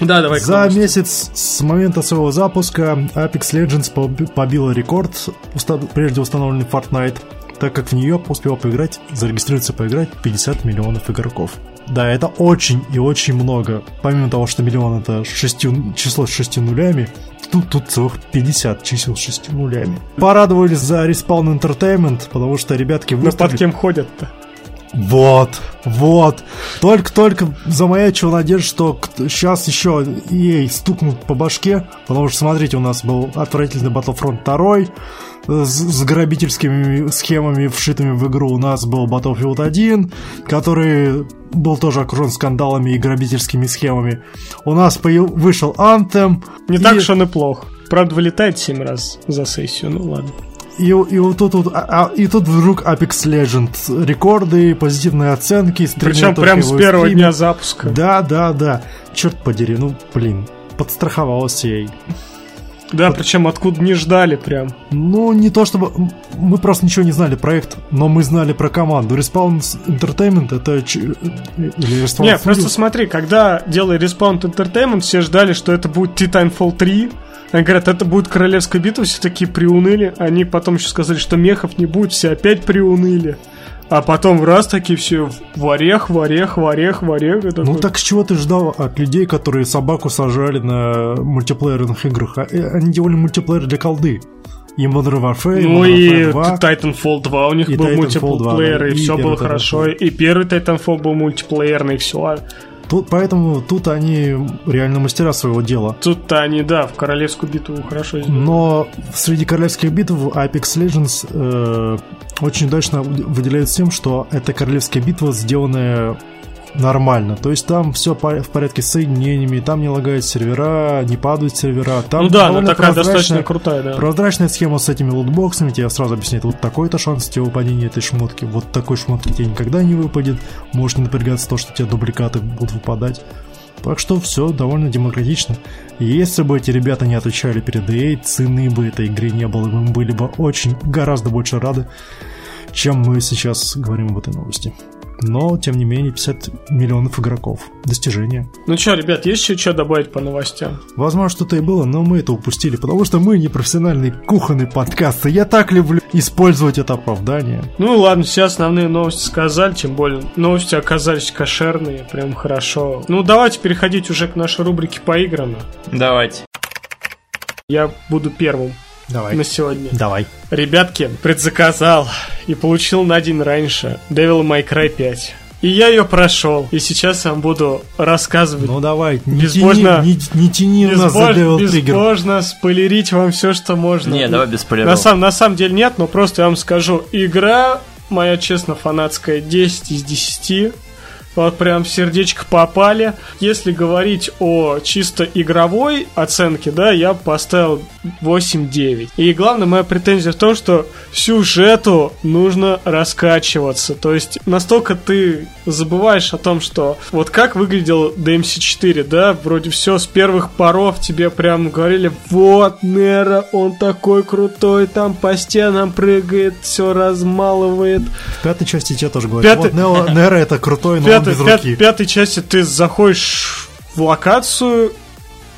Да, давай. За месяц с момента своего запуска Apex Legends поби- побила рекорд, уста- прежде установленный Fortnite, так как в нее успел поиграть, зарегистрироваться поиграть 50 миллионов игроков. Да, это очень и очень много. Помимо того, что миллион это шестью- число с шестью нулями, тут, тут целых 50 чисел с шестью нулями. Порадовались за Respawn Entertainment, потому что ребятки Ну, под выставили... кем ходят-то? Вот, вот. Только-только замаячила надежда, что сейчас еще ей стукнут по башке, потому что, смотрите, у нас был отвратительный Battlefront 2 с, с грабительскими схемами, вшитыми в игру. У нас был Battlefield 1, который был тоже окружен скандалами и грабительскими схемами. У нас появ- вышел Anthem. Не и- так уж он и плох. Правда, вылетает 7 раз за сессию, ну ладно. И, и вот тут, вот, а- а- и тут вдруг Apex Legends. Рекорды, позитивные оценки. Причем прям с первого стримят. дня запуска. Да, да, да. Черт подери, ну блин, подстраховался ей. Да, причем откуда не ждали прям. Ну, не то чтобы... Мы просто ничего не знали проект, но мы знали про команду. Respawn Entertainment это... ч- Или Respawn Не, Studios. просто смотри, когда делали Respawn Entertainment, все ждали, что это будет Titanfall 3. Они говорят, это будет королевская битва, все такие приуныли. Они потом еще сказали, что мехов не будет, все опять приуныли. А потом в раз такие все в орех, в орех, в орех, в орех. И Ну такой, так с чего ты ждал от людей, которые собаку сажали на мультиплеерных играх? А, э, Они делали мультиплеер для колды. И Modern Warfare, и Ну и Warfare 2. Titanfall 2 у них И был Titanfall 2, мультиплеер, да, и и все было Titanfall. хорошо. И первый Titanfall был мультиплеерный, все. Тут, поэтому тут они реально мастера своего дела. Тут-то они, да, в королевскую битву хорошо сделали. Но среди королевских битв Apex Legends э, очень удачно выделяется тем, что это королевская битва, сделанная нормально. То есть там все в порядке с соединениями, там не лагают сервера, не падают сервера. Там ну да, она такая достаточно крутая, да. Прозрачная схема с этими лутбоксами тебе сразу объясняет, вот такой-то шанс тебе выпадения этой шмотки, вот такой шмотки тебе никогда не выпадет, можешь не напрягаться то, что тебе дубликаты будут выпадать. Так что все довольно демократично. И Если бы эти ребята не отвечали перед EA, цены бы этой игре не было, мы были бы очень, гораздо больше рады, чем мы сейчас говорим об этой новости. Но, тем не менее, 50 миллионов игроков. Достижение. Ну что, ребят, есть еще что добавить по новостям? Возможно, что-то и было, но мы это упустили, потому что мы не профессиональный кухонный подкаст, и я так люблю использовать это оправдание. Ну ладно, все основные новости сказали, тем более новости оказались кошерные, прям хорошо. Ну давайте переходить уже к нашей рубрике поиграно. Давайте. Я буду первым Давай. на сегодня. Давай. Ребятки, предзаказал и получил на день раньше Devil May Cry 5. И я ее прошел. И сейчас я вам буду рассказывать Ну давай, не Безбожно- тяни, не, не тяни нас за Безбож- Devil Trigger. безбожно спойлерить вам все, что можно. Не, давай без на, спойлеров. сам, на самом деле нет, но просто я вам скажу. Игра моя, честно, фанатская 10 из 10. Вот прям в сердечко попали. Если говорить о чисто игровой оценке, да, я поставил 8-9. И главная моя претензия в том, что сюжету нужно раскачиваться. То есть настолько ты забываешь о том, что вот как выглядел DMC4, да, вроде все с первых поров тебе прям говорили, вот, Нера, он такой крутой, там по стенам прыгает, все размалывает. В пятой части тебе тоже говорят, Пятый- вот Нео- Нера это крутой, но пятой, без пят- руки. пятой части ты заходишь в локацию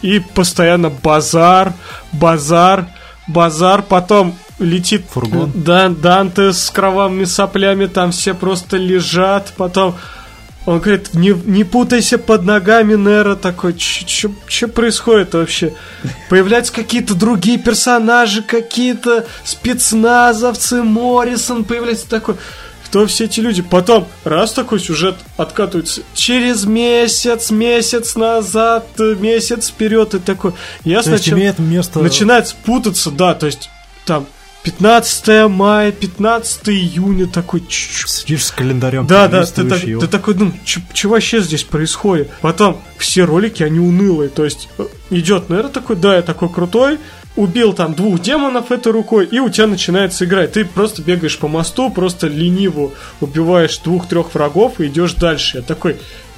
и постоянно базар, базар, базар, потом летит Фургон. Да, Данте с кровавыми соплями, там все просто лежат, потом он говорит, не, не путайся под ногами, Нера такой, что происходит вообще? Появляются какие-то другие персонажи, какие-то спецназовцы, Моррисон появляется такой. Кто все эти люди. Потом, раз такой сюжет откатывается, через месяц, месяц назад, месяц вперед, и такой. Я То сначала... имеет место... Начинает спутаться, да, то есть там 15 мая, 15 июня, такой... Сидишь с календарем. да, да, ты, так- ты такой, ну, что вообще здесь происходит? Потом все ролики, они унылые, то есть э, идет, наверное, такой, да, я такой крутой, убил там двух демонов этой рукой, и у тебя начинается играть. Ты просто бегаешь по мосту, просто лениво убиваешь двух-трех врагов и идешь дальше. Я такой,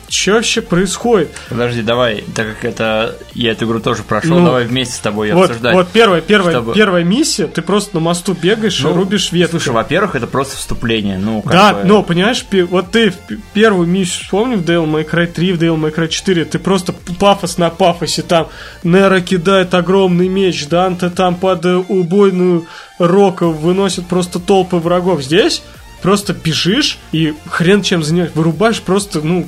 что вообще происходит? Подожди, давай, так как это я эту игру тоже прошел, Ну, давай вместе с тобой ее Вот, обсуждать. вот первая, первая, чтобы- первая миссия, ты просто на мосту бегаешь Ну, и рубишь ветки. Слушай, во-первых, это просто вступление. Ну, как Да, бы- но, понимаешь, вот ты первую миссию вспомни в Devil May Cry 3, в Devil May Cry 4, ты просто пафос на пафосе, там Нера кидает огромный меч, Данте там под э, убойную рока выносит просто толпы врагов. Здесь просто бежишь и хрен чем занимаешь, вырубаешь просто, ну,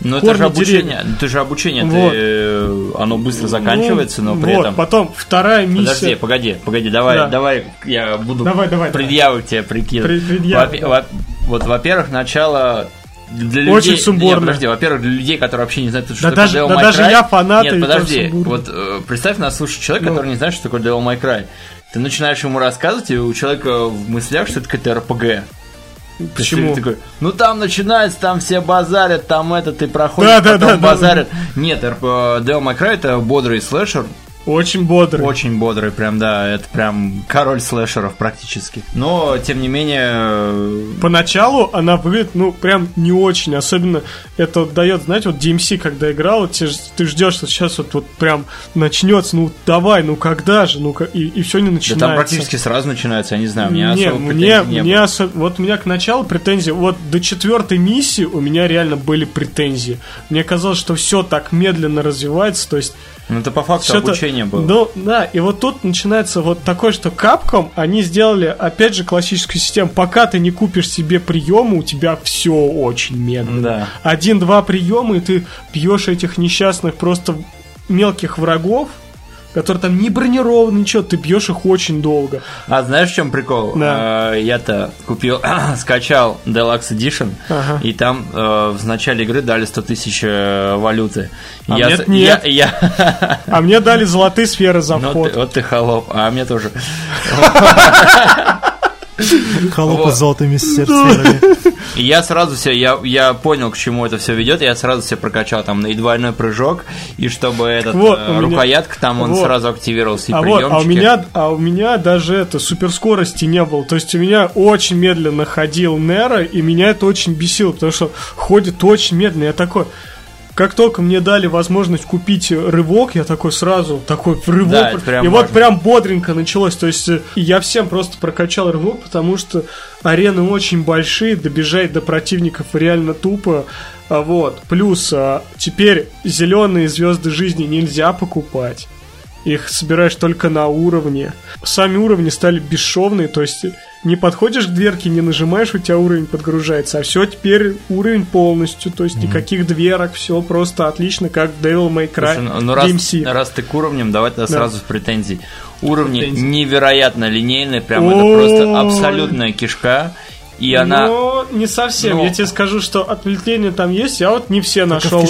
Ну, это же обучение. деревьев. Это же обучение, ты, Вот. э, оно быстро заканчивается, но при вот, этом. потом вторая миссия. Подожди, погоди, погоди, давай, Да. давай, я буду Давай, давай, предъявы тебе прикидывать. Пред- предъявы, Во- да. во- вот, во-первых, начало для людей... Очень сумбурно. Нет, подожди, во-первых, для людей, которые вообще не знают, что Да такое даже- Devil да May даже Cry. я фанат, Нет, подожди, вот э, представь нас слушать человека, Ну. который не знает, что такое Devil May Cry. Ты начинаешь ему рассказывать, и у человека в мыслях, что это какая-то РПГ. Почему? такой, ну там начинается, там все базарят, там это, ты проходишь, Да, да, потом да, да. базарят. Нет, РП, Devil May Cry это бодрый слэшер, Очень бодрый. очень бодрый, прям, да, это прям король слэшеров практически. Но, тем не менее, э, Поначалу она выглядит, ну, прям не очень. Особенно это дает, знаете, вот DMC, когда играл, ж- ты ждешь, что сейчас вот, вот прям начнется, ну, давай, ну, когда же, ну, и, и все не да начинается. там практически сразу начинается, я не знаю, у меня не, особо мне, не мне было. осо- вот у меня к началу претензии, вот до четвертой миссии у меня реально были претензии. Мне казалось, что все так медленно развивается, то есть Ну, это по факту Что-то- обучение было. Ну, да, и вот тут начинается вот такое, что Capcom, они сделали, опять же, классическую систему. Пока ты не купишь себе приемы, у тебя все очень медленно. Да. Один-два приема, и ты бьешь этих несчастных просто мелких врагов, которые там не бронированы, ничего, ты бьешь их очень долго. А знаешь, в чем прикол? Да. Э, Я-то купил, скачал Deluxe Edition, Ага. и там э, в начале игры дали 100 тысяч э, валюты. А я, мне с- нет. я- я- А мне дали золотые сферы за Ну, вход. ты- вот ты холоп, а мне тоже. Холопы Вот. с золотыми сферами. И я сразу все, я, я понял, к чему это все ведет, я сразу все прокачал там и двойной прыжок, и чтобы этот Вот, э, меня- рукоятка там он вот. сразу активировался, и А вот, а у меня, а у меня даже это суперскорости не было. То есть у меня очень медленно ходил Нера, и меня это очень бесило, потому что ходит очень медленно. Я такой, как только мне дали возможность купить рывок, я такой сразу такой рывок. Да, прям и вот важно. прям бодренько началось. То есть э, я всем просто прокачал рывок, потому что арены очень большие, добежать до противников реально тупо. А Вот. Плюс а, теперь зеленые звезды жизни нельзя покупать. Их собираешь только на уровне. Сами уровни стали бесшовные, то есть не подходишь к дверке, не нажимаешь, у тебя уровень подгружается, а все теперь уровень полностью, то есть никаких дверок, все просто отлично, как в Devil May Cry Слушай, ну, ну, раз, DMC. раз ты к уровням, давай тогда Да. сразу с претензий. Уровни Претензий. невероятно линейные, прям это просто абсолютная кишка. И она... Но не совсем. Ну. Я тебе скажу, что отвлечения там есть, я вот не все в нашел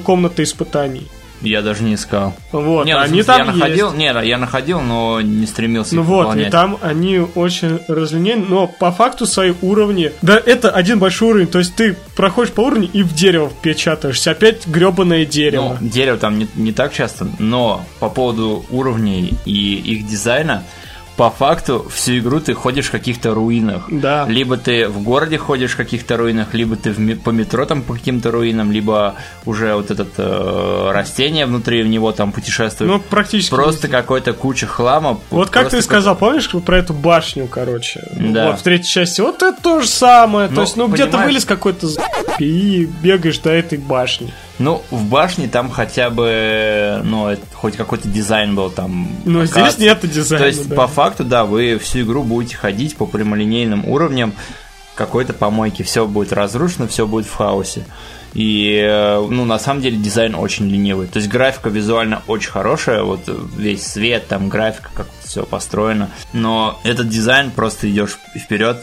комнаты испытаний. Я даже не искал. Вот, Не, ну, они смысле, там я находил, есть. не, я находил, но не стремился Ну вот, и выполнять. там они очень разлинейны, но по факту свои уровни... Да, это один большой уровень, то есть ты проходишь по уровню и в дерево впечатаешься, опять гребаное дерево. Ну, дерево там не, не так часто, но по поводу уровней и их дизайна, по факту всю игру ты ходишь в каких-то руинах. Да. Либо ты в городе ходишь в каких-то руинах, либо ты в по метро там по каким-то руинам, либо уже вот это растение внутри в него там путешествует. Ну, практически. Просто какой-то куча хлама. Вот как ты сказал, помнишь про эту башню, короче? Да. Вот в третьей части. Вот это то же самое. Ну, то есть, ну, где-то вылез какой-то и бегаешь до этой башни. Ну, в башне там хотя бы, ну, хоть какой-то дизайн был там. Но здесь нет дизайна. То есть, да. по факту, да, вы всю игру будете ходить по прямолинейным уровням какой-то помойки. Все будет разрушено, все будет в хаосе. И, э, ну, на самом деле, дизайн очень ленивый. То есть, графика визуально очень хорошая. Вот весь свет, там, графика, как все построено. Но этот дизайн просто идешь вперед,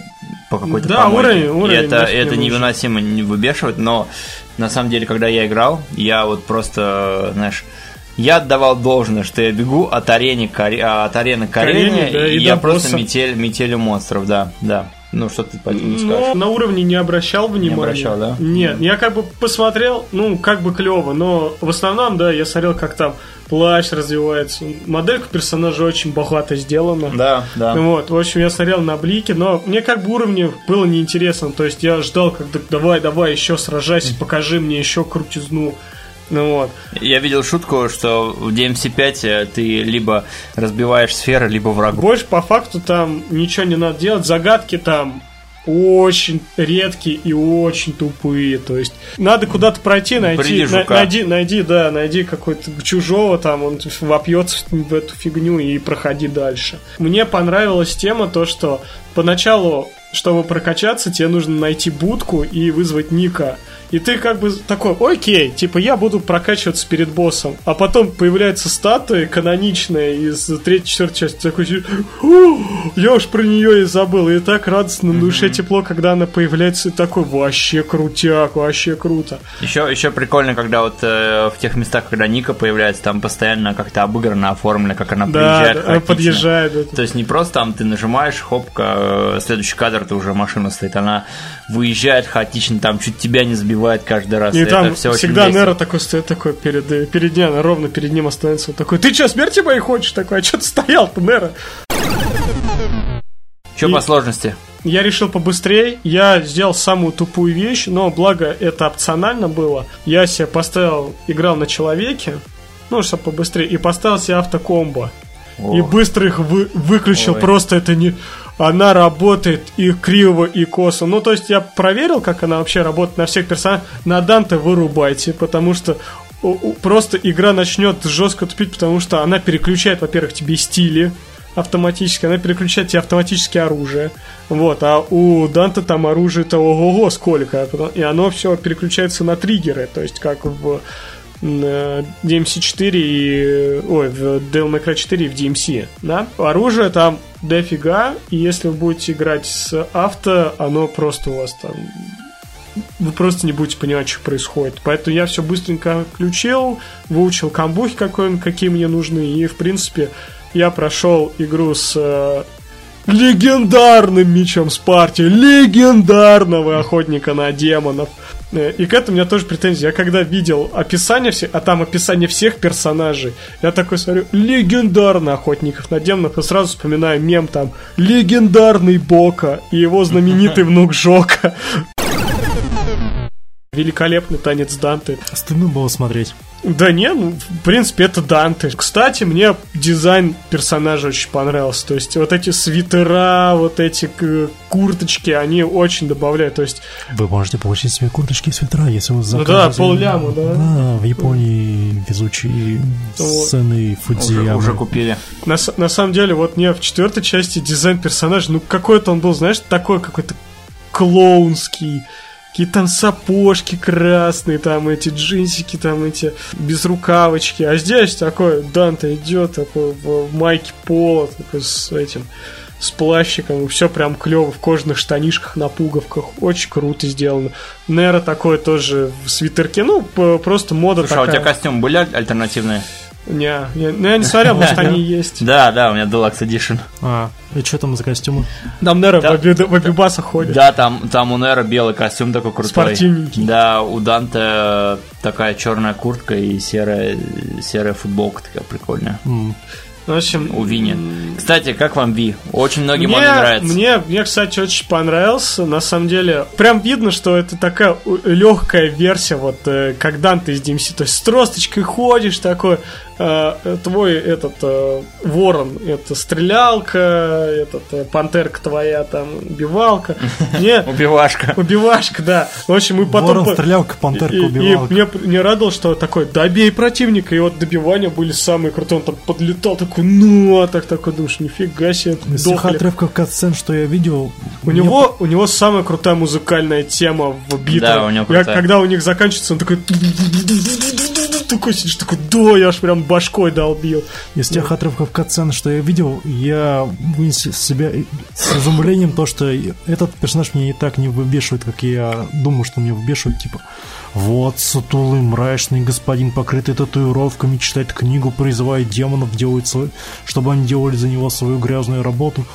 по какой-то Да, помойке. уровень- уровень И это, это невыносимо не выбешивает, но на самом деле, когда я играл, я вот просто, знаешь, я отдавал должное, что я бегу от арены к, аре- от арены к арене, арене, да, и и я просто босса. метель, метелью монстров, да, да. Ну, что ты по этому скажешь? Ну, на уровне не обращал внимания. обращал, да? Нет, я как бы посмотрел, ну, как бы клево, но в основном, да, я смотрел, как там плащ развивается. Моделька персонажа очень богато сделана. Да, да. Ну Вот, в общем, я смотрел на блики, но мне как бы уровни было неинтересно. То есть я ждал, как да- давай, давай, еще сражайся, покажи мне еще крутизну. Ну вот. Я видел шутку, что в DMC5 э, ты либо разбиваешь сферы, либо врагов. Больше по факту там ничего не надо делать. Загадки там очень редкие и очень тупые. То есть надо куда-то пройти, найти, на- найди, найди, да, найди какой-то чужого там, он вопьется в эту фигню и проходи дальше. Мне понравилась тема то, что поначалу, чтобы прокачаться, тебе нужно найти будку и вызвать Ника. И ты как бы такой, окей, типа я буду прокачиваться перед боссом. А потом появляется статуя каноничная из третьей, четвертой части. Такой, «Фу, я уж про нее и забыл. И так радостно на душе тепло, когда она появляется. И такой, вообще крутяк, вообще круто. Еще, еще прикольно, когда вот э, в тех местах, когда Ника появляется, там постоянно как-то обыграно, оформлено, как она Да, приезжает. да, подъезжает. это. То есть не просто там ты нажимаешь, хопка, э, следующий кадр, ты уже машина стоит, она выезжает хаотично, там чуть тебя не сбивает каждый раз. И это там очень всегда. Нера такой стоит такой перед, перед она ровно перед ним остановится. Он такой, ты что, смерти моей хочешь? Такой, а что ты стоял-то, Нера? Что И- по сложности? Я решил побыстрее, я сделал самую тупую вещь, но благо это опционально было. Я себе поставил, играл на человеке, ну, чтобы побыстрее, и поставил себе автокомбо. О. И быстро их вы- выключил, Ой. просто это не... Она работает и криво, и косо. Ну, то есть я проверил, как она вообще работает на всех персонажах. На Данте вырубайте, потому что просто игра начнет жестко тупить, потому что она переключает, во-первых, тебе стили автоматически, она переключает тебе автоматически оружие. Вот, а у Данте там оружие-то ого-го сколько. И оно все переключается на триггеры, то есть как в DMC4 и... Ой, в Devil May Cry 4 и в DMC, да? Оружие там дофига, и если вы будете играть с авто, оно просто у вас там... Вы просто не будете понимать, что происходит. Поэтому я все быстренько включил, выучил камбухи, какой, какие мне нужны, и, в принципе, я прошел игру с э, легендарным мечом Спарти, легендарного охотника на демонов. Э, И к этому у меня тоже претензии. Я когда видел описание всех, а там описание всех персонажей, я такой смотрю, легендарный охотников на демонов, и сразу вспоминаю мем там, легендарный Бока и его знаменитый внук Жока. Великолепный танец Данте. Стыдно было смотреть. Да не, ну, в принципе, это Данте. Кстати, мне дизайн персонажа очень понравился. То есть, вот эти свитера, вот эти к- курточки, они очень добавляют. То есть, Вы можете получить себе курточки и свитера, если вы Ну закажете. да, полляма, да. Да, в Японии везучие Вот. сцены Уже, Фудзиямы. уже купили. на, на самом деле, вот мне в четвертой части дизайн персонажа, ну, какой-то он был, знаешь, такой какой-то клоунский. Какие там сапожки красные, там эти джинсики, там эти безрукавочки. А здесь такой Данте идет такой в, майке пола, такой с этим с плащиком, и все прям клево в кожаных штанишках на пуговках. Очень круто сделано. Нера такой тоже в свитерке. Ну, просто мода Слушай, а у такая. тебя костюмы были аль- альтернативные? Не, не, ну я не смотрел, может они есть. Да, да, у меня Deluxe Edition. А, и что там за костюмы? Там Нера в, обибасах ходит. Да, там, там у Нера белый костюм такой крутой. Спортивненький. Да, у Данте такая черная куртка и серая, серая футболка такая прикольная. М, В общем, У Вини. Кстати, как вам Ви? Очень многим мне, он не нравится. Мне, мне, кстати, очень понравился. На самом деле, прям видно, что это такая легкая версия, вот э, как Данте из DMC. То есть с тросточкой ходишь, такой э, твой этот э, ворон, это стрелялка, этот э, пантерка твоя там убивалка. Не, Убивашка. убивашка, да. В общем, и потом... Ворон, стрелялка, пантерка, и, и убивалка. мне, мне радовало, что такой, добей противника, и вот добивания были самые крутые. Он там подлетал, такой, ну, а так такой, думаешь, нифига себе, Из всех отрывков катсцен, что я видел, У него, у него самая крутая музыкальная тема в битве. Да, у него Я, крутая. когда у них заканчивается, он такой... такой сидишь, такой, да, я аж прям башкой долбил. Из тех отрывков катсцен, что я видел, я вынес себя с изумлением то, что этот персонаж меня и так не выбешивает, как я думаю, что меня выбешивает, типа, вот сутулый мрачный господин, покрытый татуировками, читает книгу, призывает демонов, делает свой, чтобы они делали за него свою грязную работу.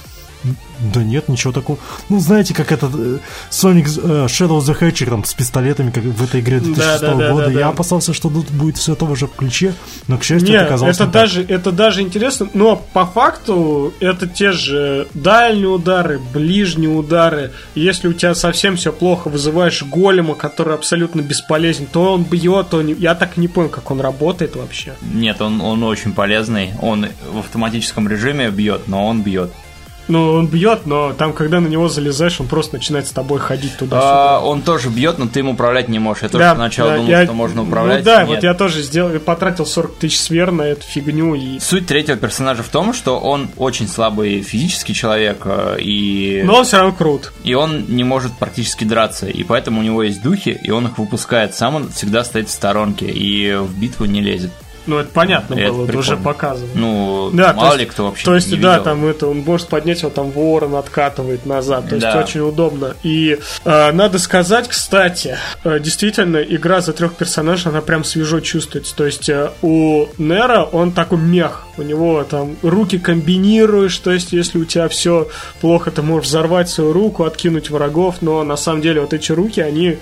Да нет, ничего такого. Ну, знаете, как этот э, Sonic э, Shadow the Hedgehog там с пистолетами, как в этой игре 2006 Да, да, да, года. да, да. Я опасался, что тут будет все того же в ключе, но, к счастью, Нет, это оказалось это не так. даже, это даже интересно, но по факту это те же дальние удары, ближние удары. Если у тебя совсем все плохо, вызываешь голема, который абсолютно бесполезен, то он бьет, то не- я так и не понял, как он работает вообще. Нет, он, он очень полезный. Он в автоматическом режиме бьет, но он бьет. Ну, он бьет, но там, когда на него залезаешь, он просто начинает с тобой ходить туда-сюда. А, он тоже бьет, но ты им управлять не можешь. Я тоже Да, сначала да, думал, я- что можно управлять. Ну да, Нет. вот я тоже сделал, потратил 40 тысяч свер на эту фигню и... Суть третьего персонажа в том, что он очень слабый физический человек, э, и, Но он все равно крут. и он не может практически драться, и поэтому у него есть духи, и он их выпускает. Сам он всегда стоит в сторонке и в битву не лезет. Ну, это понятно Это было, это прикольно. уже показывано. Ну, Да, мало то есть- ли кто вообще То есть, не да, видел. там это, он может поднять его там ворон, откатывает назад. То есть Да. очень удобно. И э, надо сказать, кстати, э, действительно, игра за трех персонажей, она прям свежо чувствуется. То есть э, у Нера он такой мех. У него там руки комбинируешь, то есть если у тебя все плохо, ты можешь взорвать свою руку, откинуть врагов, но на самом деле вот эти руки, они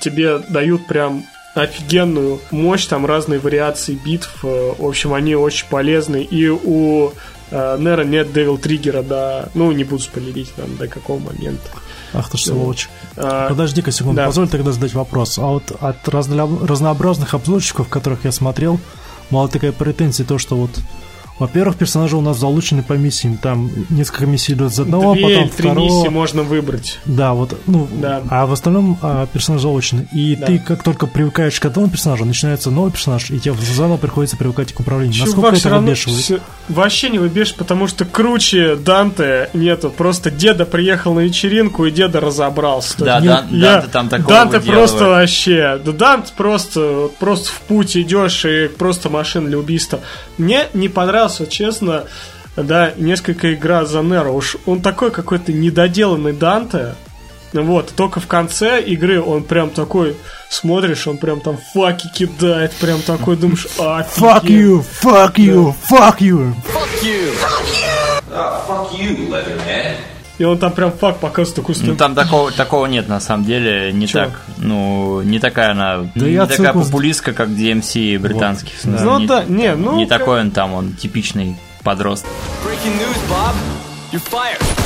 тебе дают прям офигенную мощь, там разные вариации битв. э, В общем, они очень полезны. И у э, Нера нет Девил Триггера до... Ну, не буду спойлерить там до какого момента. Ах ты ж сволочь. А, Подожди-ка секунду, да. позволь тогда задать вопрос. А вот от разно- разнообразных обзорщиков, которых я смотрел, мало такая претензия то, что вот во-первых, персонажи у нас залучены по миссиям. Там несколько миссий идут за одного, Две потом три второго. миссии можно выбрать. Да, вот, ну, Да. а в остальном а, персонаж заочный. И Да. ты как только привыкаешь к одному персонажу, начинается новый персонаж, и тебе заново приходится привыкать к управлению. Насколько Чувак, это все равно выбешивает? всё- вообще не выбежишь, потому что круче Данте нету. Просто деда приехал на вечеринку, и деда разобрался. Да, есть, Дан- я- Данте там такого Данте выделывает. просто вообще... Да Данте просто, просто в путь идешь, и просто машина для убийства. Мне не понравился, честно, да, несколько игра за Неро. Уж он такой какой-то недоделанный Данте. Вот, только в конце игры он прям такой, смотришь, он прям там факи кидает, прям такой, думаешь, Fuck офигеть. you, fuck you, fuck you. Fuck you, Leatherhead. И он там прям фак показывает такой Ну, там такого, такого нет, на самом деле, не Чё? так, ну, не такая она, Да не я такая популистка, как DMC британских. в смысле, Ну не, да, не, ну, Не как- такой он там, он типичный подросток. Breaking news, Bob. You're fired.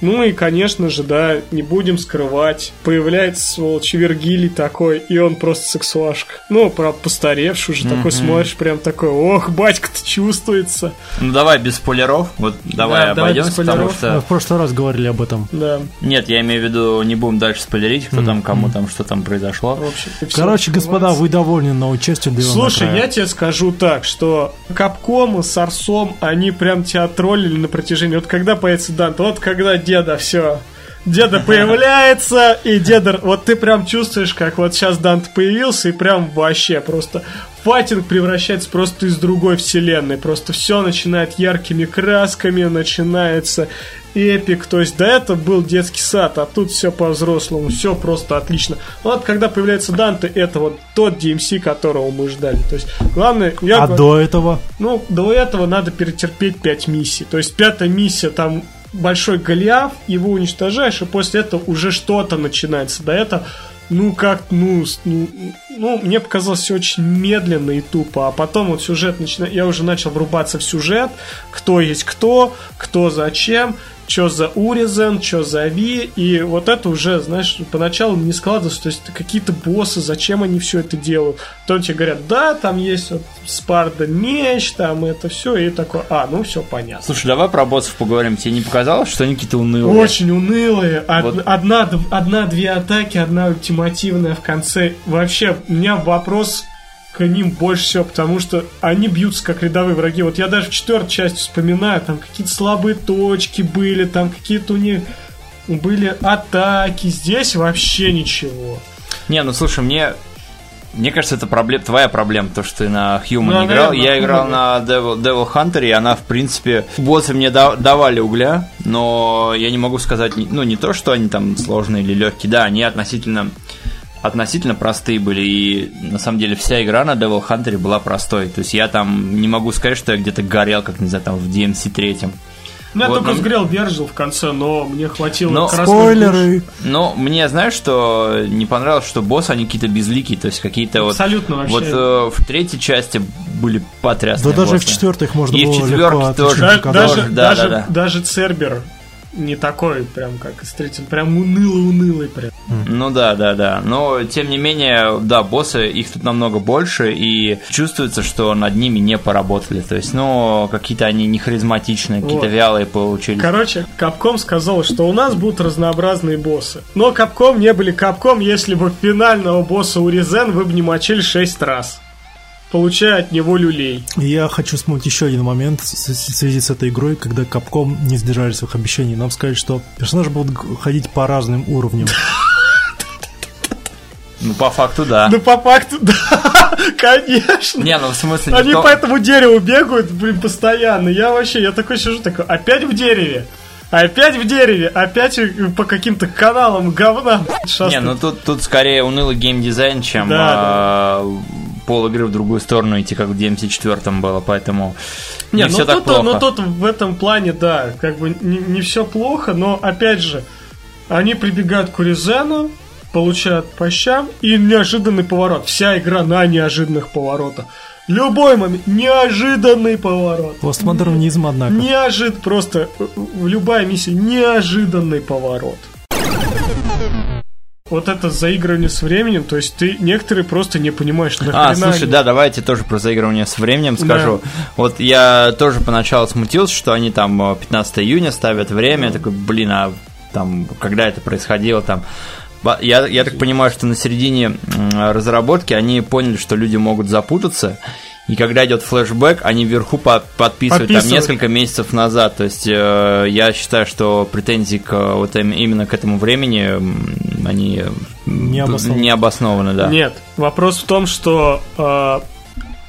Ну и, конечно же, да, не будем скрывать, появляется сволочь Вергилий такой, и он просто сексуашка. Ну, про постаревший уже такой смотришь, прям такой, ох, батька-то чувствуется. Ну, давай без спойлеров, вот давай Да, давай без обойдемся, потому спойлеров. Мы что... в прошлый раз говорили об этом. Да, Нет, я имею в виду, не будем дальше спойлерить, кто там, кому там, что там произошло. в общем. и Короче, господа, вы довольны на участие Дэйва Слушай, Макрая. я тебе скажу так, что Капком с Арсом, они прям тебя троллили на протяжении. Вот когда появится Данте, вот когда деда все. Деда появляется, и деда... Вот ты прям чувствуешь, как вот сейчас Данте появился, и прям вообще просто... Файтинг превращается просто из другой вселенной. Просто все начинает яркими красками, начинается эпик. То есть до этого был детский сад, а тут все по-взрослому, все просто отлично. Вот когда появляется Данте, это вот тот DMC, которого мы ждали. То есть главное... Я А говорю- до этого? ну, до этого надо перетерпеть 5 миссий. То есть пятая миссия, там большой Голиаф, его уничтожаешь, и после этого уже что-то начинается. До этого, ну, как, ну, ну, ну, мне показалось все очень медленно и тупо. А потом вот сюжет начинает... Я уже начал врубаться в сюжет, кто есть кто, кто зачем, что за Уризен, что за Ви, и вот это уже, знаешь, поначалу не складывается, то есть какие-то боссы, зачем они все это делают. Потом тебе говорят, да, там есть вот Спарда меч, там это все, и такое, а, ну все понятно. Слушай, давай про боссов поговорим. Тебе не показалось, что они какие-то унылые? Очень унылые. Од- Вот. Одна, одна-две атаки, одна ультимативная в конце. Вообще, у меня вопрос к ним больше всего, потому что они бьются как рядовые враги. Вот я даже в четвертой части вспоминаю, там какие-то слабые точки были, там какие-то у них были атаки. Здесь вообще ничего. Не, ну слушай, мне Мне кажется, это проблем, твоя проблема, то, что ты на Human Ну, играл. наверное, Я играл на Devil, Devil Hunter, и она, в принципе, боссы мне да- давали угля, но я не могу сказать, ну, не то, что они там сложные или легкие, да, они относительно относительно простые были, и на самом деле вся игра на Devil Hunter была простой. То есть я там не могу сказать, что я где-то горел, как, не знаю, там в DMC третьем. Ну, я Вот, только ну- сгорел Бержил в конце, но мне хватило Но- красных Спойлеры. Но мне, знаешь, что не понравилось, что боссы, они какие-то безликие, то есть какие-то вот... Абсолютно вообще. Вот э, в третьей части были Да потрясные даже боссы. в четвертых можно И в было легко тоже. Да- от даже, да, даже, да, да. даже Цербер не такой, прям как из третьего, прям унылый-унылый прям. Ну да, да, да. Но тем не менее, да, боссы, их тут намного больше, и чувствуется, что над ними не поработали. То есть, ну, какие-то они не харизматичные, какие-то Вот. вялые получились. Короче, Капком сказал, что у нас будут разнообразные боссы. Но Капком не были Капком, если бы финального босса Уризен вы бы не мочили 6 раз. Получая от него люлей. Я хочу вспомнить еще один момент в связи с этой игрой, когда Capcom не сдержали своих обещаний. Нам сказали, что персонажи будут ходить по разным уровням. Ну, по факту, да. Ну, по факту, да, конечно. Не, ну в смысле... Они по этому дереву бегают, блин, постоянно. Я вообще, я такой сижу, такой, опять в дереве. Опять в дереве, опять э, по каким-то каналам говна Не, ну тут, тут скорее унылый геймдизайн, чем Да, а, пол игры в другую сторону идти, как в DMC4 было, поэтому не, Не, все ну, так плохо. ну тут в этом плане, да, как бы не, все плохо, но опять же, они прибегают к Уризену, получают по щам и неожиданный поворот. Вся игра на неожиданных поворотах. Любой момент, неожиданный поворот. Постмодернизм, однако. Неожид, просто э, в любая миссия неожиданный поворот. Вот это заигрывание с временем, то есть ты некоторые просто не понимаешь, нахрена А, слушай, они- да, давайте тоже про заигрывание с временем скажу. Вот я тоже поначалу смутился, что они там э, 15 июня ставят время. Я такой, блин, а там, когда это происходило, там. Я, я так понимаю, что на середине разработки они поняли, что люди могут запутаться. И когда идет флешбэк, они вверху по- подписывают, там Подписывают. несколько месяцев назад. То есть э, я считаю, что претензии к, э, вот им- именно к этому времени они Не обоснованы. не обоснованы, да. Нет, вопрос в том, что э,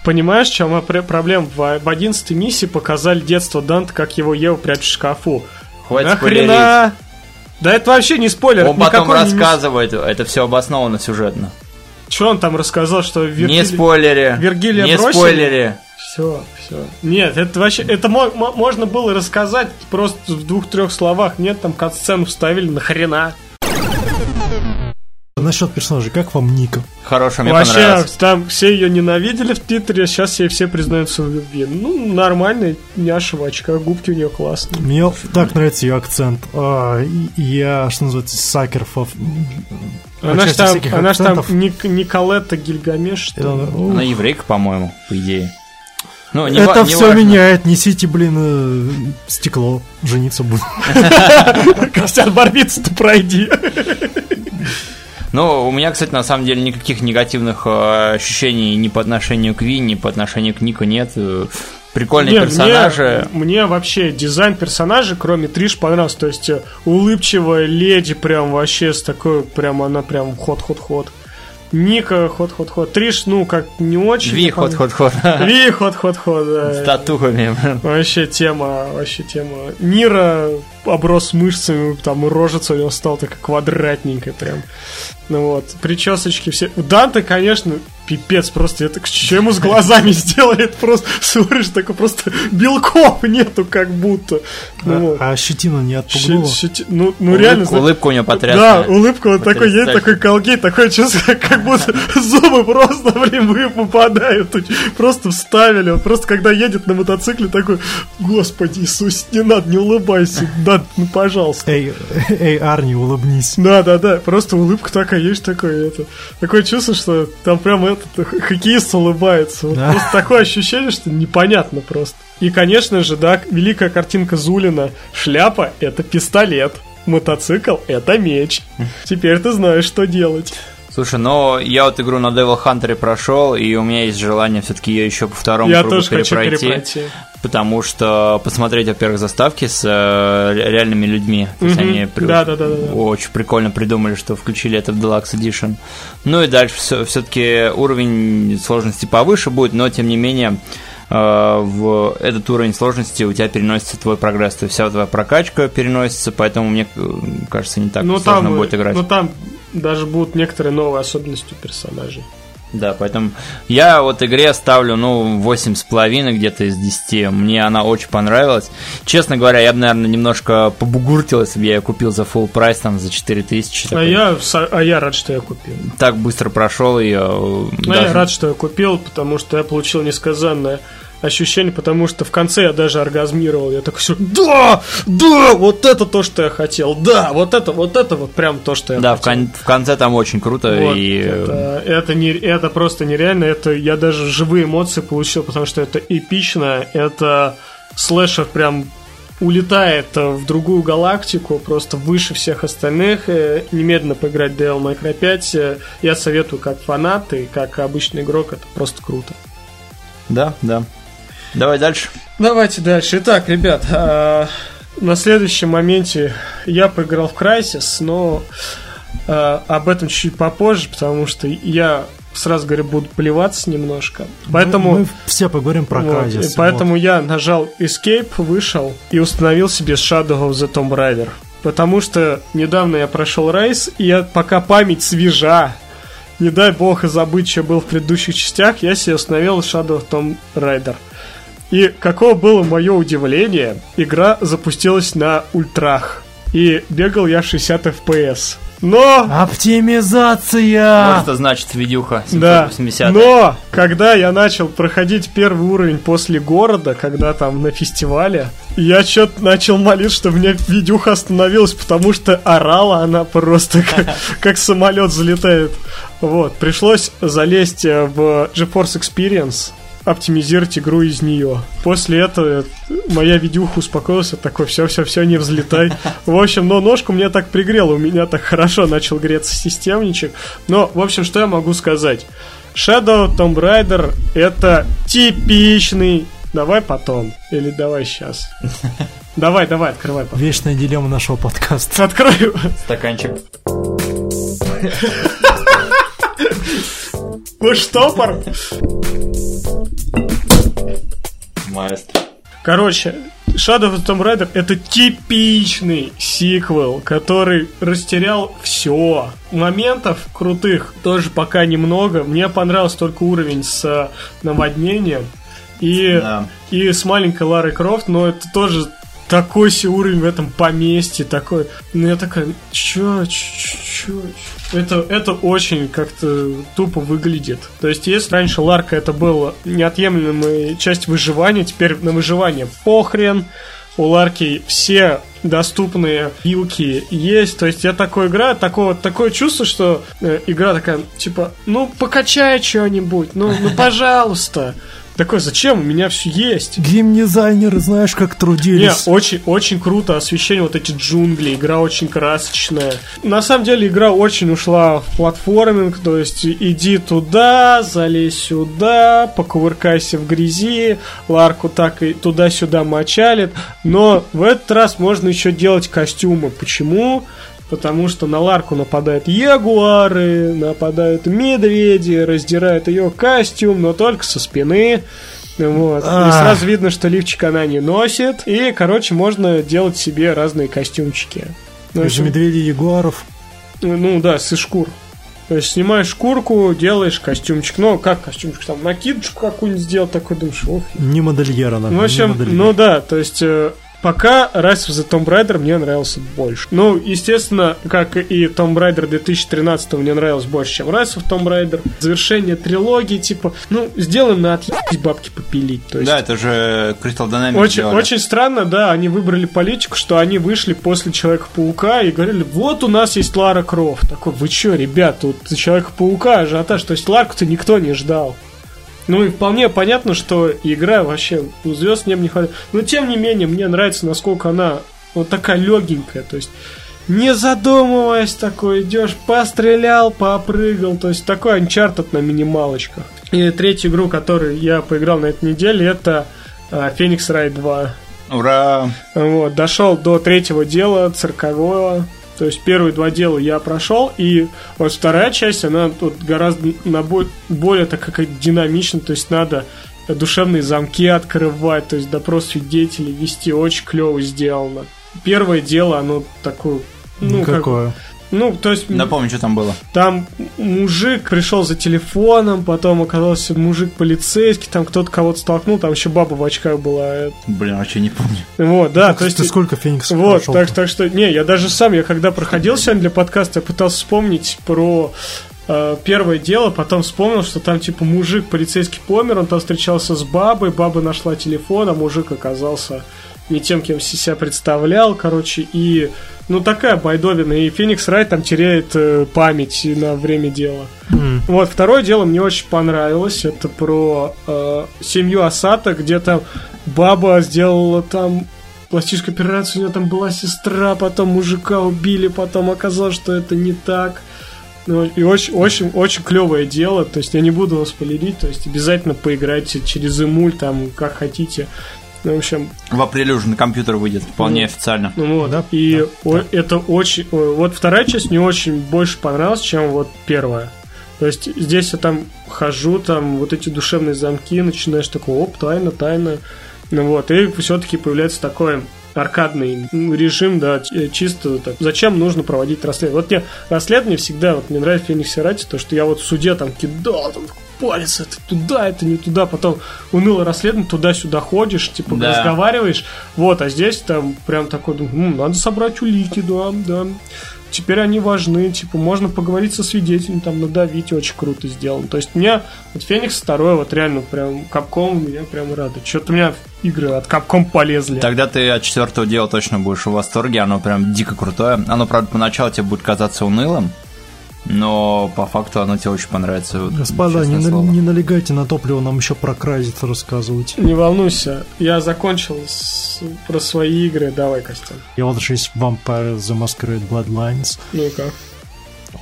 понимаешь, в чем пр- проблема? В, в 11 миссии показали детство Данта, как его Ева прячет в шкафу. Хватит Нахрена? Да это вообще не спойлер. Он потом никакой не рассказывает, это все обосновано сюжетно. Что он там рассказал, что Не Вергилий... спойлери. Вергилия не бросили? спойлери. Все, все. Нет, это вообще... Это мо- мо- можно было рассказать просто в двух-трех словах. Нет, там кат-сцену вставили, нахрена? Насчет персонажей, как вам Ника? Хорошо, мне Вообще, понравилось. там все ее ненавидели в Твиттере, сейчас ей все признаются в любви. Ну, нормальная няша в очках, губки у нее классные. Мне так нравится ее акцент. А, я, что называется, сакерфов. Она ж там, она ж там Ник- Николетта Гильгамеш, что ли? Она еврейка, по-моему, по идее. Ну, не Это не все важно. меняет. Несите, блин, э, стекло. Жениться будет. Костян Барбица-то пройди. Ну, у меня, кстати, на самом деле никаких негативных э, ощущений ни по отношению к Ви, ни по отношению к Нику нет. Прикольные Не, персонажи. Мне, мне вообще дизайн персонажей, кроме Триш, понравился. То есть э, улыбчивая леди, прям вообще с такой, прям она прям ход-ход-ход. Ника ход-ход-ход. Триш, ну, как не очень. Ви, ход-ход-ход. Ви ход-ход-ход, С да. татухами. Вообще тема, вообще тема. Нира оброс мышцами, там и рожица у него стала такая квадратненькая прям. Ну вот, причесочки все. У Данте, конечно, пипец, просто это что ему с глазами сделали, это просто смотришь, такой просто белков нету как будто. Ну, вот. А щетина не отпугнула? Щи- щети- Ну, ну реально, Улыбка, знаешь, улыбка у него да, потрясная. улыбка вот такой есть, такой колгей, такое чувство, как будто зубы просто, блин, вы попадают. Тут Просто вставили. Он просто когда едет на мотоцикле такой, господи Иисус, не надо, не улыбайся, да, ну пожалуйста. Эй, эй, Арни, улыбнись. Да, да, да, просто улыбка такая, есть такое, это, такое чувство, что там прям этот хоккеист улыбается. Вот Да. Просто такое ощущение, что непонятно просто. И, конечно же, да, великая картинка Зулина. Шляпа — это пистолет. Мотоцикл — это меч. Теперь ты знаешь, что делать. Слушай, но я вот игру на Devil Hunter прошел, и у меня есть желание все-таки ее еще по второму Я кругу тоже хочу перепройти. перепройти. Потому что посмотреть, во-первых, заставки с э, ре- реальными людьми. То есть Мгм. они при- Да, да, да, да, очень прикольно придумали, что включили это в Deluxe Edition. Ну и дальше все-таки уровень сложности повыше будет, но тем не менее э, в этот уровень сложности у тебя переносится твой прогресс, то есть вся твоя прокачка переносится, поэтому мне э, кажется не так ну, сложно там, будет играть. ну там даже будут некоторые новые особенности персонажей. Да, поэтому я вот игре ставлю, ну, восемь с половиной где-то из 10. Мне она очень понравилась. Честно говоря, я бы, наверное, немножко побугуртил, если бы я ее купил за full прайс, там, за 4000. А я, а я рад, что я купил. Так быстро прошел ее. А я рад, что я купил, потому что я получил несказанное ощущение, потому что в конце я даже оргазмировал. Я такой, да, да, вот это то, что я хотел, да, вот это, вот это, вот прям то, что я Да, в, хотел. кон- в конце там очень круто. Вот, и... это, это, не, это просто нереально, это я даже живые эмоции получил, потому что это эпично, это слэшер прям улетает в другую галактику, просто выше всех остальных. Э, Немедленно поиграть в Devil May Cry 5. Э, Я советую как фанат и как обычный игрок, это просто круто. Да, да. Давай дальше. Давайте дальше. Итак, ребят, а, на следующем моменте я поиграл в Crysis, но а, об этом чуть попозже, потому что я сразу говорю, буду плеваться немножко. Поэтому, Мы, мы все поговорим про вот, Crysis. поэтому я нажал Escape, вышел и установил себе Shadow of the Tomb Raider. Потому что недавно я прошел рейс, и я, пока память свежа, не дай бог и забыть, что был в предыдущих частях, я себе установил Shadow of Tomb Raider. И каково было мое удивление, игра запустилась на ультрах. И бегал я 60 FPS. Но Оптимизация! Вот это значит видюха да. 780. Но когда я начал проходить первый уровень после города, когда там на фестивале, я что-то начал молиться, что мне видюха остановилась, потому что орала она просто как, как самолет залетает. Вот, пришлось залезть в GeForce Experience, оптимизировать игру из нее. После этого моя видюха успокоилась, такой, все-все-все, не взлетай. В общем, но ножку мне так пригрело, у меня так хорошо начал греться системничек. Но, в общем, что я могу сказать? Shadow Tomb Raider это типичный... Давай потом. Или давай сейчас. Давай, давай, открывай. потом. Вечная дилемма нашего подкаста. Открою. Стаканчик. Ну, штопор. Маэстро. Короче, Shadow of the Tomb Raider это типичный сиквел, который растерял все. Моментов крутых тоже пока немного. Мне понравился только уровень с э, наводнением и, Да. и с маленькой Ларой Крофт, но это тоже такой себе уровень в этом поместье, такой... Ну, я такая, чё, чё, чё, чё?» Это, это очень как-то тупо выглядит. То есть, если раньше Ларка это была неотъемлемая часть выживания, теперь на выживание похрен. У Ларки все доступные вилки есть. То есть я такой играю, такое, такое чувство, что э, игра такая, типа, ну покачай что-нибудь, ну, ну пожалуйста. Такой, зачем? У меня все есть. Геймдизайнеры, знаешь, как Не, трудились. очень, очень круто освещение, вот эти джунгли, игра очень красочная. На самом деле игра очень ушла в платформинг, то есть иди туда, залезь сюда, покувыркайся в грязи, Ларку так и туда-сюда мочалит, но в этот раз можно еще делать костюмы. Почему? Потому что на Ларку нападают ягуары, нападают медведи, раздирают ее костюм, но только со спины. Вот. И Ах. сразу видно, что лифчик она не носит. И, короче, можно делать себе разные костюмчики. Ну, Из медведей ягуаров. ну да, с шкур. То есть снимаешь шкурку, делаешь костюмчик. Ну, как костюмчик? Там накидочку какую-нибудь сделал, такой думаешь, ох. Не модельер она. В общем, ну да, то есть э, пока Rise of the Tomb Raider мне нравился больше. Ну, естественно, как и Tomb Raider 2013 мне нравилось больше, чем Rise of Tomb Raider. Завершение трилогии, типа, ну, сделано на отъебать бабки попилить. То есть, Да, это же Crystal Dynamics очень, сделали. очень странно, да, они выбрали политику, что они вышли после Человека-паука и говорили, вот у нас есть Лара Крофт. Такой, вы чё, ребят, тут Человека-паука ажиотаж, то есть Ларку-то никто не ждал. Ну и вполне понятно, что игра вообще ну, звезд нем не хватает. Но тем не менее, мне нравится, насколько она вот такая легенькая. То есть не задумываясь такой идешь, пострелял, попрыгал, то есть такой Uncharted на минималочках. И третью игру, которую я поиграл на этой неделе, это а, Phoenix Wright 2. Ура! Вот, дошел до третьего дела, циркового. То есть первые два дела я прошел, и вот вторая часть, она тут гораздо на бо- более так как динамична, то есть надо душевные замки открывать, то есть допрос свидетелей вести, очень клево сделано. Первое дело, оно такое, ну, как- Какое? Ну, то есть Напомню, что там было. там мужик пришел за телефоном, потом оказался мужик полицейский, там кто-то кого-то столкнул, там еще баба в очках была. Блин, вообще не помню. Вот, да, то есть... Ты сколько Фениксов Вот, прошел? так, так что, не, я даже сам, я когда проходил сегодня для подкаста, я пытался вспомнить про э, первое дело, потом вспомнил, что там, типа, мужик полицейский помер, он там встречался с бабой, баба нашла телефон, а мужик оказался не тем, кем себя представлял, короче, и, ну, такая байдовина, и Феникс Райт там теряет э, память на время дела. М. Вот, второе дело мне очень понравилось. Это про э, семью Асата, где там баба сделала там пластическую операцию, у нее там была сестра, потом мужика убили, потом оказалось, что это не так. Ну, и очень, очень, очень клевое дело. То есть я не буду вас спойлерить, то есть обязательно поиграйте через эмуль, там, как хотите. Ну, в общем, В апреле уже на компьютер выйдет, вполне Ну. официально. ну вот, Да, и да, о- это очень... Вот вторая часть мне очень больше понравилась, чем вот первая. То есть здесь я там хожу, там вот эти душевные замки, начинаешь такой, оп, тайна, тайна. Ну вот, и все-таки появляется такой аркадный ну, режим, да, э, чисто так. Зачем нужно проводить расследование? Вот мне расследование всегда, вот мне нравится в Фениксе Рате, то, что я вот в суде там кидал, там палец, это туда, это не туда, потом уныло расследование, туда-сюда ходишь, типа Да. разговариваешь, вот, а здесь там прям такой, «М, надо собрать улики, да, да. Теперь они важны, типа, можно поговорить со свидетелем, там, надавить, очень круто сделано. То есть меня, вот Феникс второй, вот реально прям Капком меня прям радует. Что-то у меня игры от Капком полезли. Тогда ты от четвертого дела точно будешь в восторге, оно прям дико крутое. Оно, правда, поначалу тебе будет казаться унылым, но по факту оно тебе очень понравится. Господа, не, на- не налегайте на топливо, нам еще про Крайзит рассказывать. Не волнуйся, я закончил с- про свои игры. Давай, Костян. Я вот же есть Vampire The Masquerade Bloodlines. Ну-ка.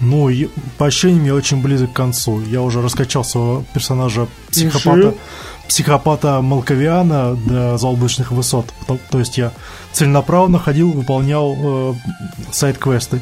Ну, и по ощущениям я очень близок к концу. Я уже раскачал своего персонажа психопата, психопата Малковиана до заоблачных высот. То, то есть я целенаправленно ходил, выполнял э, сайт-квесты.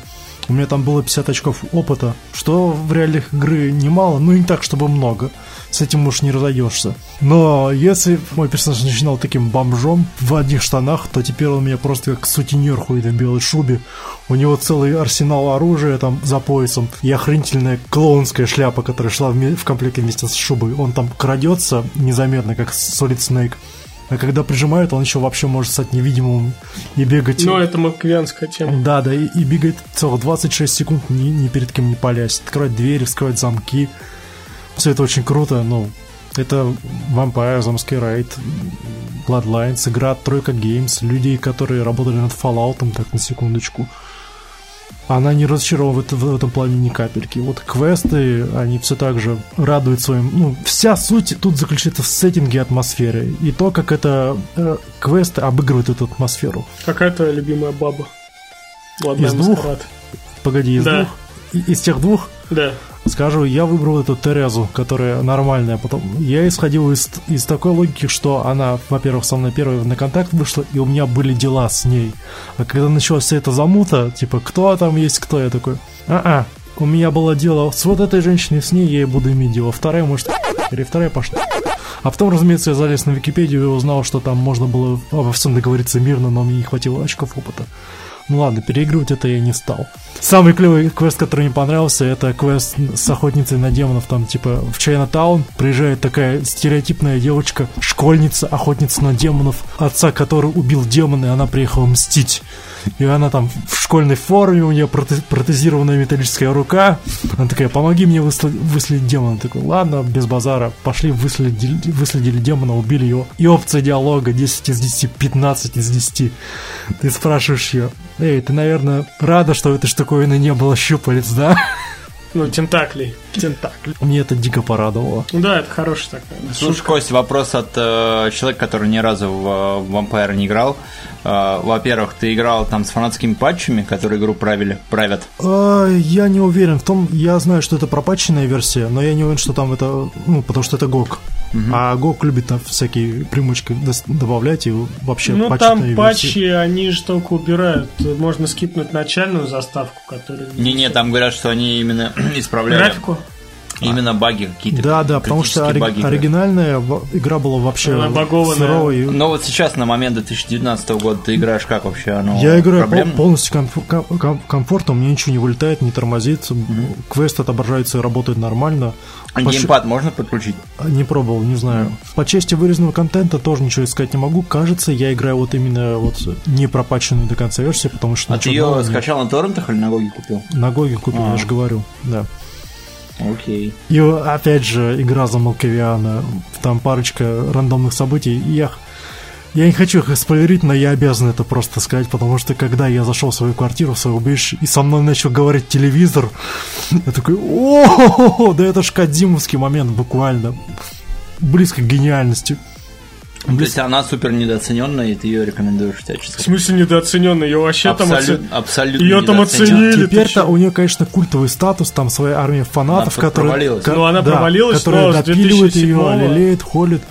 У меня там было 50 очков опыта, что в реалиях игры немало, но и не так, чтобы много. С этим уж не разойдешься. Но если мой персонаж начинал таким бомжом в одних штанах, то теперь он меня просто как сутенер ходит в белой шубе. У него целый арсенал оружия там за поясом и охренительная клоунская шляпа, которая шла вме- в комплекте вместе с шубой. Он там крадется незаметно, как Solid Snake. А когда прижимают, он еще вообще может стать невидимым и бегать. Ну, это маквианская тема. Да, да, и, и бегает целых 26 секунд, ни, ни перед кем не палясь. Открывать двери, вскрывать замки. Все это очень круто, ну, это Vampire, The Masquerade, Bloodlines, игра Тройка Games, людей, которые работали над Fallout, так, на секундочку. Она не разочаровывает в, этом плане ни капельки. Вот квесты, они все так же радуют своим... Ну, вся суть тут заключается в сеттинге атмосферы. И то, как это э, квесты обыгрывают эту атмосферу. Какая твоя любимая баба? Bloodline Из двух? Masquerade. Погоди, из Да. двух? Из тех двух Да. скажу, я выбрал эту Терезу, которая нормальная. Потом я исходил из, из такой логики, что она, во-первых, со мной первой на контакт вышла, и у меня были дела с ней. А когда началась вся эта замута, типа, кто там есть кто, я такой, а-а, у меня было дело с вот этой женщиной, с ней я и буду иметь дело. Вторая, может, или вторая пошла. А потом, разумеется, я залез на Википедию и узнал, что там можно было обо всем договориться мирно, но мне не хватило очков опыта. Ну ладно, переигрывать это я не стал. Самый клевый квест, который мне понравился, это квест с охотницей на демонов. Там, типа, в Чайна-таун приезжает такая стереотипная девочка, школьница, охотница на демонов, отца, который убил демона, и она приехала мстить. И она там в школьной форме, у нее проте- протезированная металлическая рука. Она такая, помоги мне высл- выследить демона. Я такой, ладно, без базара. Пошли, выследили, выследили демона, убили его. И опция диалога 10 из 10, 15 из 10. Ты спрашиваешь ее, эй, ты, наверное, рада, что этой штуковины не было щупалец, да? Ну, тентаклей. Тентакли. Мне это дико порадовало. Ну да, это хорошая такая. Слушай, Кость, вопрос от э, человека, который ни разу в э, Vampire не играл. А, Во-первых, ты играл там с фанатскими патчами, которые игру правили, правят. А, я не уверен в том, я знаю, что это пропатченная версия, но я не уверен, что там это, ну, потому что это GOG. А GOG любит там всякие примочки добавлять и вообще Ну, там версии. патчи, они же только убирают. Можно скипнуть начальную заставку, которая... Не-не, там говорят, что они именно исправляли Графику? Именно баги какие-то. Да, да, потому что ори- баги оригинальная игра была вообще Она багованная. сырой. Но вот сейчас, на момент 2019 года, ты играешь как вообще? Оно Я играю проблемно? полностью комф- ком- ком- комфортно, мне ничего не вылетает, не тормозит, квест отображается и работает нормально. А По Геймпад можно подключить? щ- Не пробовал, не знаю. По части вырезанного контента тоже ничего сказать не могу. Кажется, я играю вот именно вот не пропаченную до конца версию, потому что А ты нового ее скачал на торрентах или на GOG е купил? На GOG е купил, А. я же говорю, да. Окей. И опять же, игра за Малкавиана, там парочка рандомных событий. Я, я не хочу их спойлерить, но я обязан это просто сказать, потому что когда я зашел в свою квартиру, в свое убежище, и со мной начал говорить телевизор, я такой, о, да это ж Кадзимовский момент буквально, близко к гениальности. То есть она супер недооцененная, и ты ее рекомендуешь В всячески. смысле недооцененный? Ее вообще там Абсолют- оце- абсолютно Её там недооцененная. оценили. Теперь-то у нее, конечно, культовый статус, там своя армия фанатов, Она которые, Ну, она да, провалилась, которые с допиливают ее, 2007-го. лелеют, холят.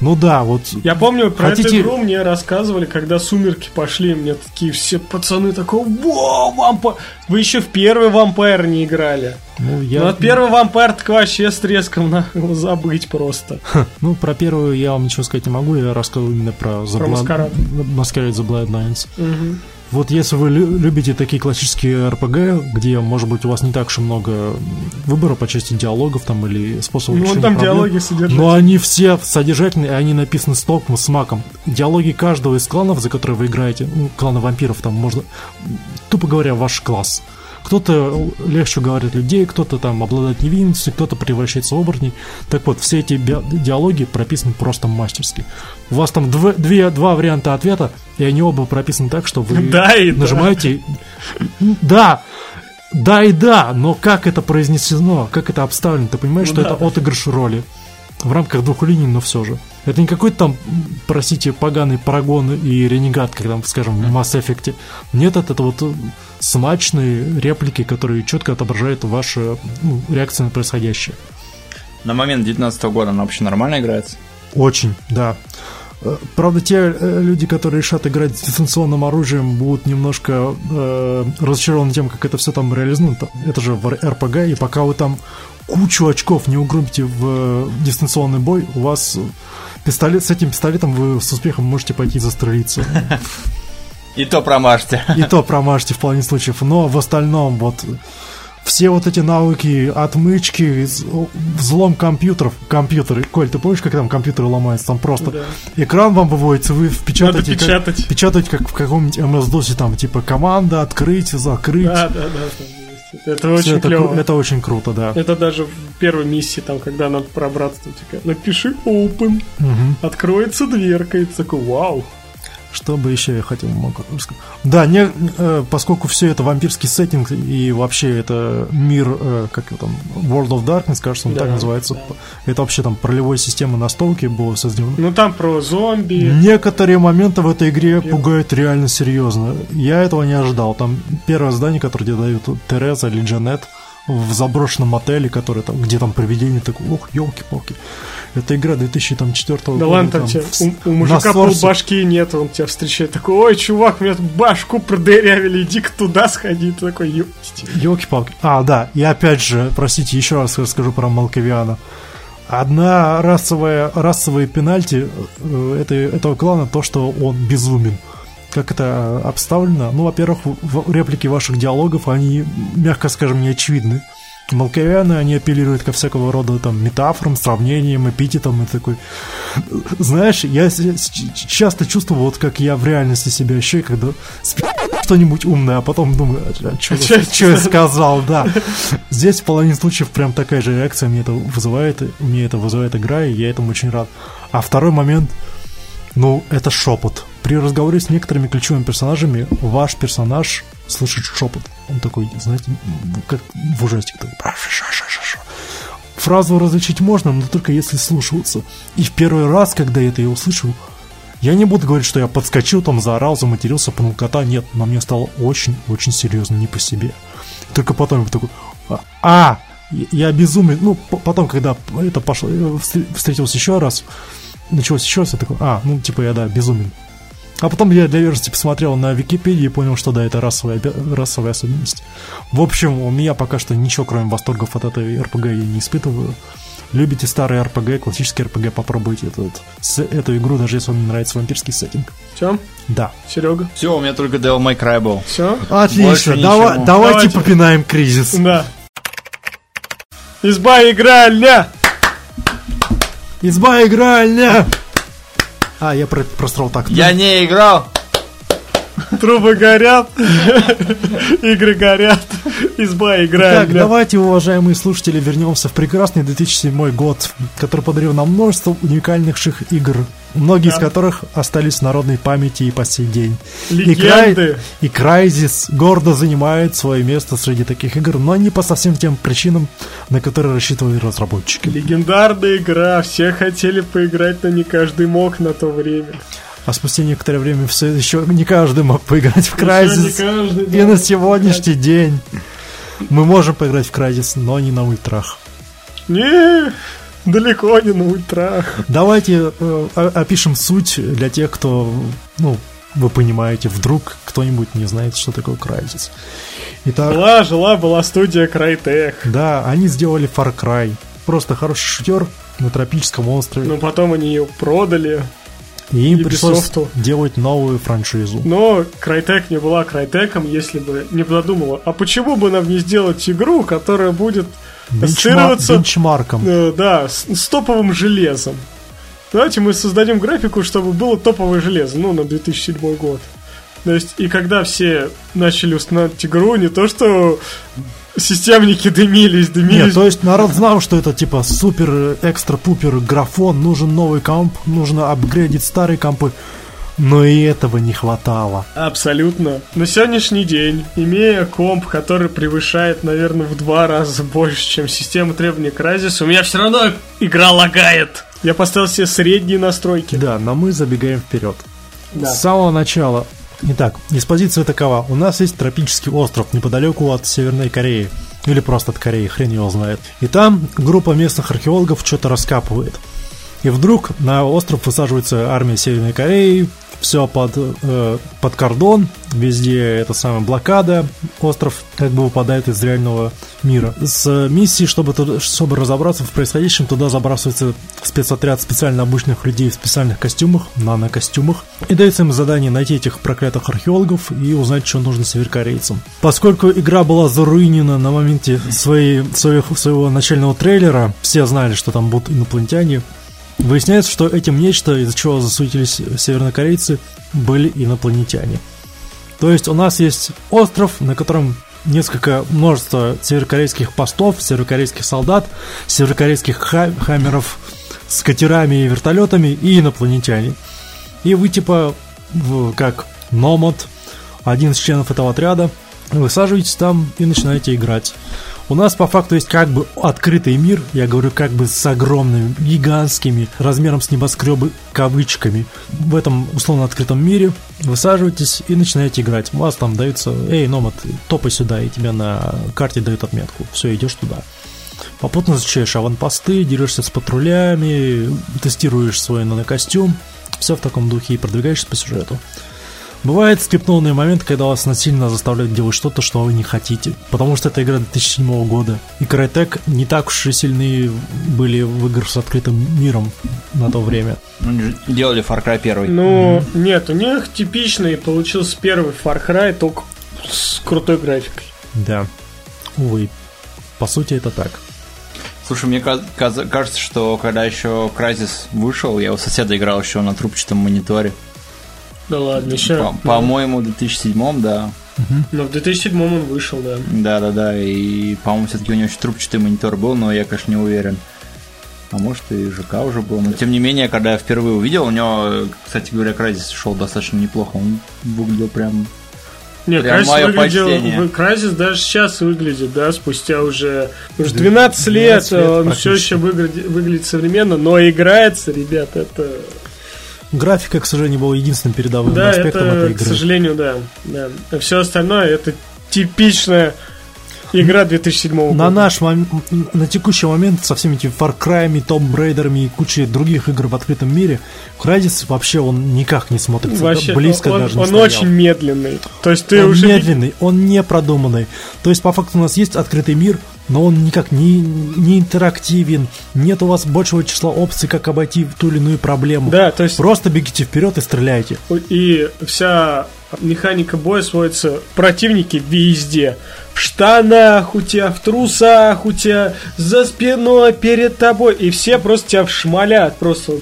Ну да, вот Я помню, про эту Хотите- игру мне рассказывали, когда «Сумерки» пошли, мне такие все пацаны такого, во, вампир! Вы еще в первый «Вампир» не играли. Ну, я, Ну, от первый «Вампир» так вообще с треском на забыть просто. ну, про первую я вам ничего сказать не могу, я рассказываю именно про The Про Маскарад. Masquerade The Bloodlines. Мгм. Вот если вы лю- любите такие классические RPG, где, может быть, у вас не так уж и много выбора по части диалогов там или способов Ну, решения там проблем, диалоги содержательные. Но они все содержательные, и они написаны с толком, с маком. Диалоги каждого из кланов, за которые вы играете, ну, клана вампиров, там можно, тупо говоря, ваш класс. Кто-то легче говорит людей, кто-то там обладает невинностью, кто-то превращается в оборотней. Так вот, все эти диалоги прописаны просто мастерски. У вас там дв- две, два варианта ответа, и они оба прописаны так, что вы Да и да. нажимаете «Да». Да и да, но как это произнесено, как это обставлено, ты понимаешь, Ну что да. это отыгрыш роли в рамках двух линий, но все же. Это не какой-то там, простите, поганый парагон и ренегат, как там, скажем, в Mass Effect. Нет, это, это вот э, смачные реплики, которые четко отображают ваши ну, реакции на происходящее. На момент 2019 года она вообще нормально играется? Очень, да. Э, Правда, те э, люди, которые решат играть с дистанционным оружием, будут немножко э, разочарованы тем, как это все там реализовано. Это же в РПГ, и пока вы там кучу очков не угробите в э, дистанционный бой, у вас пистолет с этим пистолетом вы с успехом можете пойти застрелиться. И то промажьте. И то промажьте в половине случаев. Но в остальном вот все вот эти навыки, отмычки, взлом компьютеров, компьютеры. Коль, ты помнишь, как там компьютеры ломаются? Там просто Да. экран вам выводится, вы впечатаете. Надо как- печатать. печатать как в каком-нибудь MS-DOS, там, типа, команда, открыть, закрыть. Да, да, да. Это очень это, клево. это очень круто, да. Это даже в первой миссии, там, когда надо пробраться, такая, напиши open, Мгм. откроется дверка, и ты такой, вау. Что бы еще я хотел могу рассказать? Да, не, э, поскольку все это вампирский сеттинг и вообще это мир, э, как его там, World of Darkness, кажется, он Да, так называется. да. Это вообще там про ролевой системы настолки было создано. Ну там про зомби. Некоторые моменты в этой игре пугают реально серьезно. Я этого не ожидал. Там первое здание, которое тебе дают Тереза или Джанет в заброшенном отеле, который там, где там привидение такое, ох, елки-палки. Это игра 2004 Да года. ладно, там, тебе, у, у мужика полбашки нет, он тебя встречает такой, ой, чувак, мне тут башку продырявили, иди-ка туда сходи. Ты такой, ёптить. Елки-палки. А, да, и опять же, простите, еще раз расскажу про Малковиана. Одна расовая, расовые пенальти э, этой, этого клана то, что он безумен. Как это обставлено? Ну, во-первых, реплики ваших диалогов, они, мягко скажем, не очевидны. Малковианы, они апеллируют ко всякого рода там метафорам, сравнениям, эпитетам и такой. Знаешь, я часто чувствую, вот как я в реальности себя ощущаю, когда что-нибудь умное, а потом думаю, а, чё что я сказал, да. Здесь в половине случаев прям такая же реакция мне это вызывает, мне это вызывает игра, и я этому очень рад. А второй момент, ну, это шепот. При разговоре с некоторыми ключевыми персонажами ваш персонаж слышит шепот. Он такой, знаете, как в ужастике. такой. Фразу различить можно, но только если слушаться. И в первый раз, когда я это я услышал, Я не буду говорить, что я подскочил, там заорал, заматерился, пнул кота. Нет, но мне стало очень-очень серьезно, не по себе. Только потом я такой, а, я безумный. Ну, потом, когда это пошло, э, встр- встретился еще раз, началось еще раз, я такой, а, ну, типа, я, да, безумен. А потом я для верности посмотрел на Википедии и понял, что да, это расовая, расовая особенность. В общем, у меня пока что ничего, кроме восторгов от этой РПГ, я не испытываю. Любите старые РПГ, классические РПГ, попробуйте этот, с- эту игру, даже если вам не нравится вампирский сеттинг. Все, Да. Серега, Все, у меня только Devil May Cry был. все? Отлично, давай, давайте Давайте. попинаем кризис. Да. Изба игральня! Изба игральня! А, я про- просрал так. Я не играл. Трубы горят, игры горят, изба Так, игральня. давайте, уважаемые слушатели, вернемся в прекрасный 2007 год, который подарил нам множество уникальных игр, многие из Да. которых остались в народной памяти и по сей день. Легенды. И, Край- и Crysis гордо занимает свое место среди таких игр, но не по совсем тем причинам, на которые рассчитывали разработчики. Легендарная игра, все хотели поиграть, но не каждый мог на то время. А спустя некоторое время все еще не каждый мог поиграть в Crysis. каждый, И на сегодняшний день мы можем поиграть в Crysis, но не на ультрах. Не, далеко не на ультрах. Давайте э, опишем суть для тех, кто, ну, вы понимаете, вдруг кто-нибудь не знает, что такое Crysis. Итак, Была, жила, была студия Crytek. да, они сделали Far Cry. Просто хороший шутер на тропическом острове. Но потом они ее продали. и им Ubisoft. пришлось делать новую франшизу. Но Crytek не была Crytek'ом, если бы не подумала, а почему бы нам не сделать игру, которая будет ассоциироваться бенчмарком. э, да, с, с топовым железом. Давайте мы создадим графику, чтобы было топовое железо, ну, на 2007 год. То есть, и когда все начали устанавливать игру, не то что системники дымились, дымились. Нет, то есть народ знал, что это типа супер экстра-пупер графон, нужен новый комп, нужно апгрейдить старые компы. Но и этого не хватало. Абсолютно. На сегодняшний день, имея комп, который превышает, наверное, в два раза больше, чем система требований Crysis, у меня все равно игра лагает. Я поставил себе средние настройки. Да, но мы забегаем вперед. Да. С самого начала. Итак, диспозиция такова. У нас есть тропический остров неподалеку от Северной Кореи. Или просто от Кореи, хрен его знает. И там группа местных археологов что-то раскапывает. И вдруг на остров высаживается армия Северной Кореи, все под, э, под кордон, везде это самая блокада, остров как бы выпадает из реального мира. С миссией, чтобы, чтобы разобраться в происходящем, туда забрасывается спецотряд специально обученных людей в специальных костюмах, нано-костюмах, и дается им задание найти этих проклятых археологов и узнать, что нужно северокорейцам. Поскольку игра была заруинена на моменте своей, своего, своего начального трейлера, все знали, что там будут инопланетяне, Выясняется, что этим нечто, из-за чего засуетились севернокорейцы, были инопланетяне. То есть у нас есть остров, на котором несколько множество северокорейских постов, северокорейских солдат, северокорейских ха- хаммеров с катерами и вертолетами и инопланетяне. И вы типа как Номад, один из членов этого отряда, высаживаетесь там и начинаете играть. У нас по факту есть как бы открытый мир, я говорю как бы с огромными, гигантскими, размером с небоскребы кавычками. В этом условно открытом мире высаживаетесь и начинаете играть. У вас там дается, эй, Номад, топай сюда, и тебе на карте дают отметку. Все, идешь туда. Попутно изучаешь аванпосты, дерешься с патрулями, тестируешь свой нанокостюм. Все в таком духе и продвигаешься по сюжету. Бывает скриптованный момент, когда вас насильно заставляют делать что-то, что вы не хотите. Потому что это игра 2007 года. И Crytek не так уж и сильны были в играх с открытым миром на то время. Они же делали Far Cry 1. Ну, нет, у них типичный получился первый Far Cry, только с крутой графикой. Да. Увы. По сути, это так. Слушай, мне кажется, что когда еще Crysis вышел, я у соседа играл еще на трубчатом мониторе. Да ладно, еще. По- По-моему, в 2007 да. Но в 2007 он вышел, да. Да-да-да, и, по-моему, все-таки у него еще трубчатый монитор был, но я, конечно, не уверен. А может и ЖК уже был. Но тем не менее, когда я впервые увидел, у него, кстати говоря, Crysis шел достаточно неплохо. Он выглядел прям... Нет, Прям моё выглядел, почтение. Crysis даже сейчас выглядит, да, спустя уже, уже 12 лет, 12 лет он все еще выглядит, выглядит современно, но играется, ребят, это... Графика, к сожалению, была единственным передовым Да, аспектом это, этой к игры. сожалению, да. да. А все остальное это типичная игра 2007 года. На наш на текущий момент со всеми этими Far Cry, Tomb Raider и кучей других игр в открытом мире, Crysis вообще он никак не смотрится, Вообще, близко он, даже не он стоял. очень медленный. То есть ты он уже медленный, он не продуманный. То есть, по факту, у нас есть открытый мир, но он никак не, не интерактивен. Нет у вас большего числа опций, как обойти ту или иную проблему. Да, то есть Просто бегите вперед и стреляйте. и вся механика боя сводится противники везде. В штанах у тебя, в трусах у тебя, за спиной, перед тобой. И все просто тебя вшмалят. Просто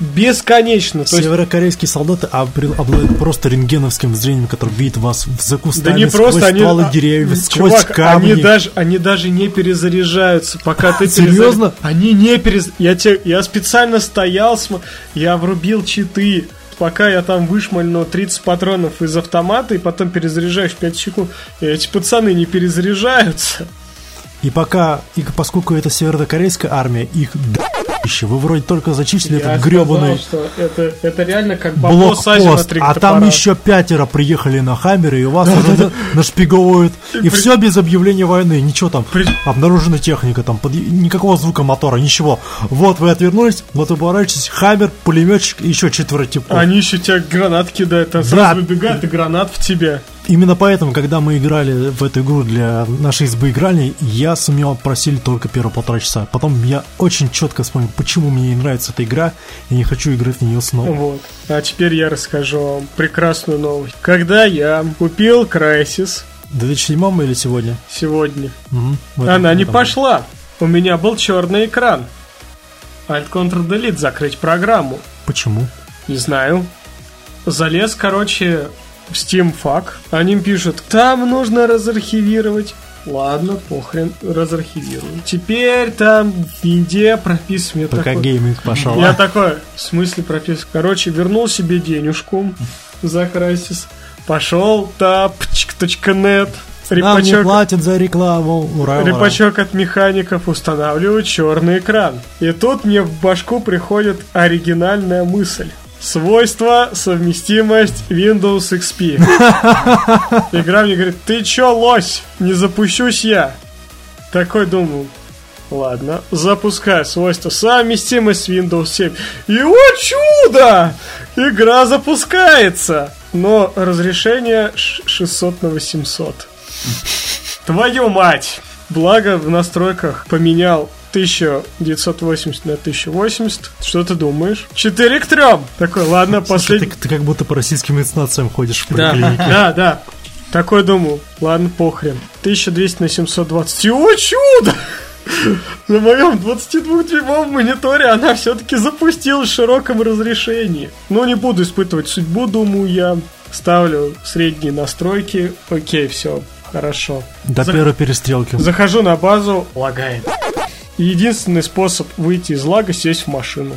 бесконечно. То Северокорейские солдаты обладают просто рентгеновским зрением, который видит вас в за да не просто сквозь они... стволы а, деревьев, сквозь чувак, камни. Они даже, они даже не перезаряжаются, пока ты Серьезно? перезаря- Они не перез... Я, те... я специально стоял, см- я врубил читы, пока я там вышмальнул 30 патронов из автомата, и потом перезаряжаешь 5 секунд. Эти пацаны не перезаряжаются. И пока, и поскольку это северокорейская армия, их д***ище, вы вроде только зачислили Я этот гребаный что это, это реально как бабло блокпост, а там еще пятеро приехали на Хаммере, и вас уже нашпиговывают. И все без объявления войны, ничего там. Обнаружена техника, там никакого звука мотора, ничего. Вот вы отвернулись, вот вы поворачиваетесь, Хаммер, пулеметчик и еще четверо типов. Они еще тебя гранат кидают, Да. сразу выбегают, и гранат в тебя. Именно поэтому, когда мы играли в эту игру для нашей избы игральни, я сумел просили только первые полтора часа. Потом я очень четко вспомнил, почему мне не нравится эта игра, и не хочу играть в нее снова. Вот. А теперь я расскажу вам прекрасную новость. Когда я купил Crysis В 2007 или сегодня? сегодня, в этом- она не пошла. У меня был черный экран. Alt-Ctrl-Delete, закрыть программу. Почему? Не знаю. Залез, короче, в Steam FAQ. Они пишут, там нужно разархивировать. Ладно, похрен, разархивирую. Теперь там в винде прописываю. Я Пока такой, гейминг пошел. Я а? такой, в смысле прописываю? Короче, вернул себе денежку за Crysis. Пошел тапчик.нет. Нам не Репачок, платят за рекламу. Ура, ура. репачок от механиков устанавливаю черный экран. И тут мне в башку приходит оригинальная мысль. Свойства, совместимость Windows XP. Игра мне говорит, ты чё, лось? Не запущусь я. Такой думаю, ладно, запускаю свойства, совместимость Windows 7. И о чудо! Игра запускается! Но разрешение ш- 600 на 800. Твою мать! Благо в настройках поменял 1980 на 1080. Что ты думаешь? 4 к 3. Такой, ладно, последний... Ты, ты как будто по российским инстанциям ходишь в Да, поликлинике. да, да. Такой думаю, ладно, похрен. 1200 на 720. И, о чудо! На моем 22-дюймовом мониторе она все-таки запустилась в широком разрешении. Но не буду испытывать судьбу, думаю я. Ставлю средние настройки. Окей, все, хорошо. До За- первой перестрелки. Захожу на базу, лагает. И Единственный способ выйти из лага сесть в машину.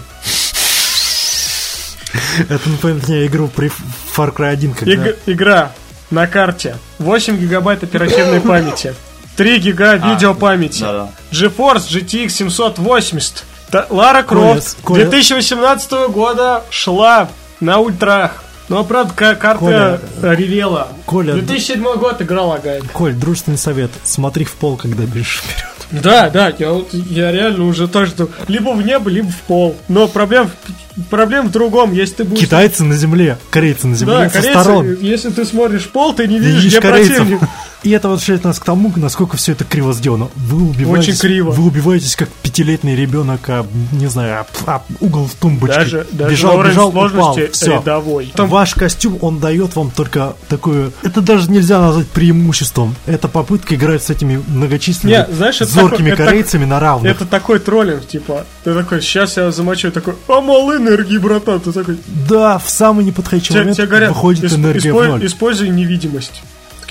Это напоминает мне игру при Far Cry 1, когда... Иг- игра на карте 8 гигабайт оперативной памяти 3 гига видеопамяти Да-да. GeForce GTX 780 Та- Лара Крофт Коля- 2018 года шла на ультрах но, правда, ка- карта Коля, ревела. Коля, 2007 год игра лагает. Коль, дружественный совет. Смотри в пол, когда бежишь вперед. Да, да, я, вот, я реально уже то, что либо в небо, либо в пол. Но проблем, в- проблем в другом. Если ты будешь... Китайцы на земле, корейцы на земле, Да, со корейцы, сторон. если ты смотришь пол, ты не Не видишь, видишь где корейцев. противник. И это возвращает нас к тому, насколько все это криво сделано. Вы убиваетесь, Очень криво. Вы убиваетесь как пятилетний ребенок, а, не знаю, об- об угол в тумбочке. Даже, даже бежал, бежал, упал. Все. рядовой. Там Ваш костюм, он дает вам только такую... Это даже нельзя назвать преимуществом. Это попытка играть с этими многочисленными Не, знаешь, это зоркими такой- это корейцами на равных. Это такой троллинг, типа, ты такой, сейчас я замочу, такой, а мало энергии, братан, ты такой, Да, в самый неподходящий тебе, момент тебе говорят, выходит «Исп- энергия испо- в ноль. используй невидимость.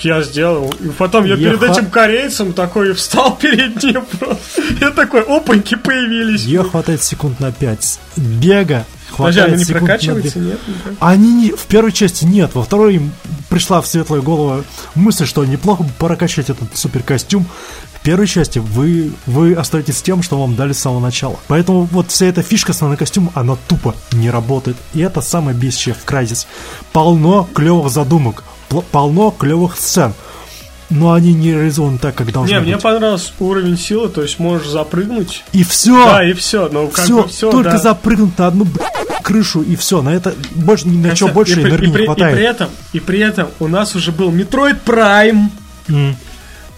Я сделал. И потом я, Я перед ха- этим корейцем такой встал перед ним просто. Я такой, опаньки появились. Ее хватает секунд на 5. Бега Подожди, она не две. нет? Они не, в первой части нет, во второй им пришла в светлую голову мысль, что неплохо бы прокачать этот супер костюм. В первой части вы, вы остаетесь с тем, что вам дали с самого начала. Поэтому вот вся эта фишка основной костюм, она тупо не работает. И это самое бесящее в Crysis. Полно клевых задумок, полно клевых сцен. Но они не реализованы так, как должны Не, быть. мне понравился уровень силы, то есть можешь запрыгнуть. И все! Да, и все. Ну, как все, бы все, только да. запрыгнуть на одну крышу и все. На это больше ни на что больше и, энергии и не хватает. И при этом, и при этом у нас уже был Metroid Prime. М.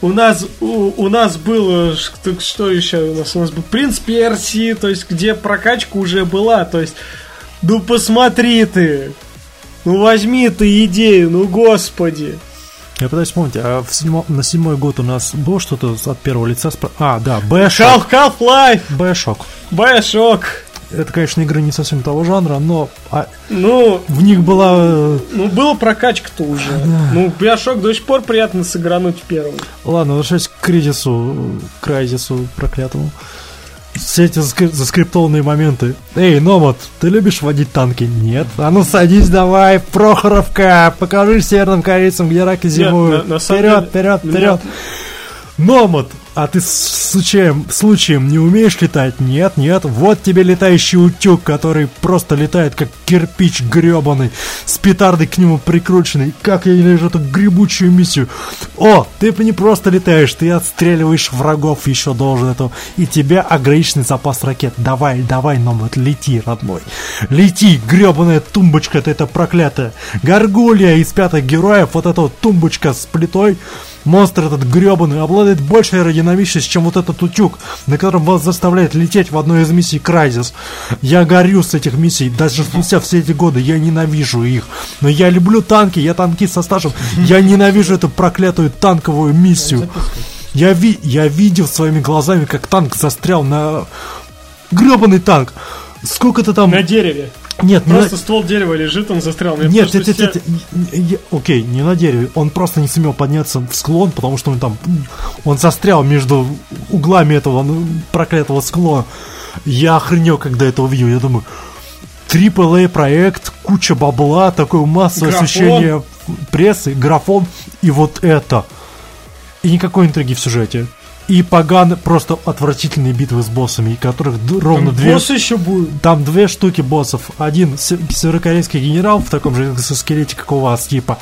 У нас, у, у нас был, э, что, что еще у нас? У нас был Принц Персии, то есть где прокачка уже была, то есть, ну посмотри ты, ну возьми ты идею, ну господи. Я пытаюсь вспомнить, а в седьмо- на седьмой год у нас было что-то от первого лица? спро- А, да, Бэшок. Half-Life, Бэшок. Bioshock, Это, конечно, игры не совсем того жанра, но а, ну, в них была... э, ну была прокачка-то уже. Ну, Bioshock до сих пор приятно сыгрануть в первый. Ладно, возвращаясь к кризису, к кризису проклятому. Все эти заскрип- заскриптованные моменты. Эй, Номад, ты любишь водить танки? Нет. А ну садись давай, Прохоровка, покажи северным корейцам, где раки зимуют. на- на самом вперед, деле, вперед, вперед. Номад, а ты случаем, случаем не умеешь летать? Нет, нет. Вот тебе летающий утюг, который просто летает как кирпич гребаный, с петардой к нему прикрученной. Как я ненавижу эту гребучую миссию. О, ты не просто летаешь, ты отстреливаешь врагов еще должен этого. И тебя ограниченный запас ракет. Давай, давай, Номад, лети, родной. Лети, гребаная тумбочка ты это проклятая. Горгулья из пятых героев, вот эта вот тумбочка с плитой. Монстр этот гребаный обладает большей аэродинамичностью, чем вот этот утюг, на котором вас заставляет лететь в одной из миссий Crysis. Я горю с этих миссий, даже спустя все эти годы, я ненавижу их. Но я люблю танки, я танкист со стажем, я ненавижу эту проклятую танковую миссию. Я, ви я видел своими глазами, как танк застрял на... гребаный танк. Сколько ты там... На дереве. Нет, не на- Просто ствол дерева лежит, он застрял. Мне нет, просто нет, нет, все- нет, не- не- окей, не на дереве. Он просто не сумел подняться в склон, потому что он там, он застрял между углами этого ну, проклятого склона. Я охренел, когда это увидел. Я думаю, AAA проект, куча бабла, такое массовое Графон. освещение прессы, графон и вот это. И никакой интриги в сюжете. И погано, просто отвратительные битвы с боссами, которых ровно две... Босс еще будет. Там две штуки боссов. Один се- северокорейский генерал в таком же экзоскелете, как у вас, типа.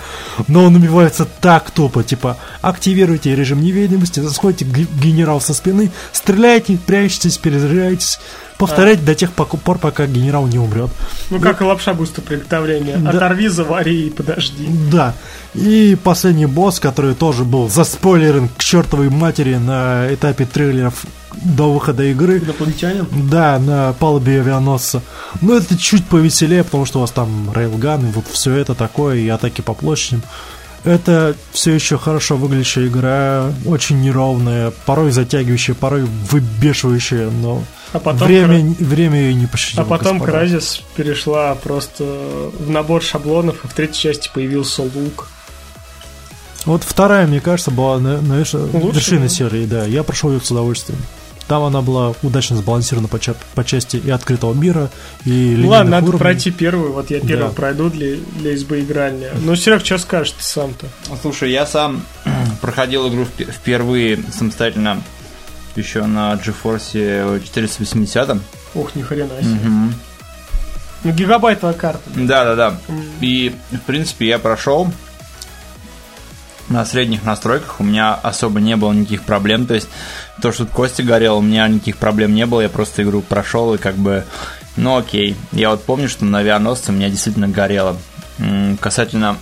Но он убивается так тупо, типа, активируйте режим невидимости, засходите г- генерал со спины, стреляйте, прячетесь, перезаряжайтесь. Повторяйте до тех пор, пока генерал не умрет. Ну, как и лапша быстрого приготовления. Да. Оторви, завари и подожди. Да. И последний босс, который тоже был заспойлерен к чертовой матери на этапе трейлеров до выхода игры. Инопланетянин? Да, на палубе авианосца. Но это чуть повеселее, потому что у вас там рейлган и вот все это такое, и атаки по площадям. Это все еще хорошо выглядящая игра, очень неровная, порой затягивающая, порой выбешивающая, но А потом, время, время ее не а пощадило. потом господа. Кразис перешла просто в набор шаблонов, и в третьей части появился лук. Вот вторая, мне кажется, была на, на верш- Лучше, вершиной да. серии, да. Я прошел ее с удовольствием. Там она была удачно сбалансирована по, ча- по части и открытого мира, и Ну линейных ладно, надо уровней. пройти первую, вот я первую Да. пройду для, для избы игральня. Ну, Серег, что скажешь ты сам-то? Слушай, я сам проходил игру впе- впервые самостоятельно еще на GeForce 480. Ух, ни хрена себе. Ну, гигабайтовая карта. Да, да, да. И, в принципе, я прошел на средних настройках. У меня особо не было никаких проблем. То есть, то, что тут Костя горел, у меня никаких проблем не было. Я просто игру прошел и как бы... Ну, окей. Я вот помню, что на авианосце у меня действительно горело. Касательно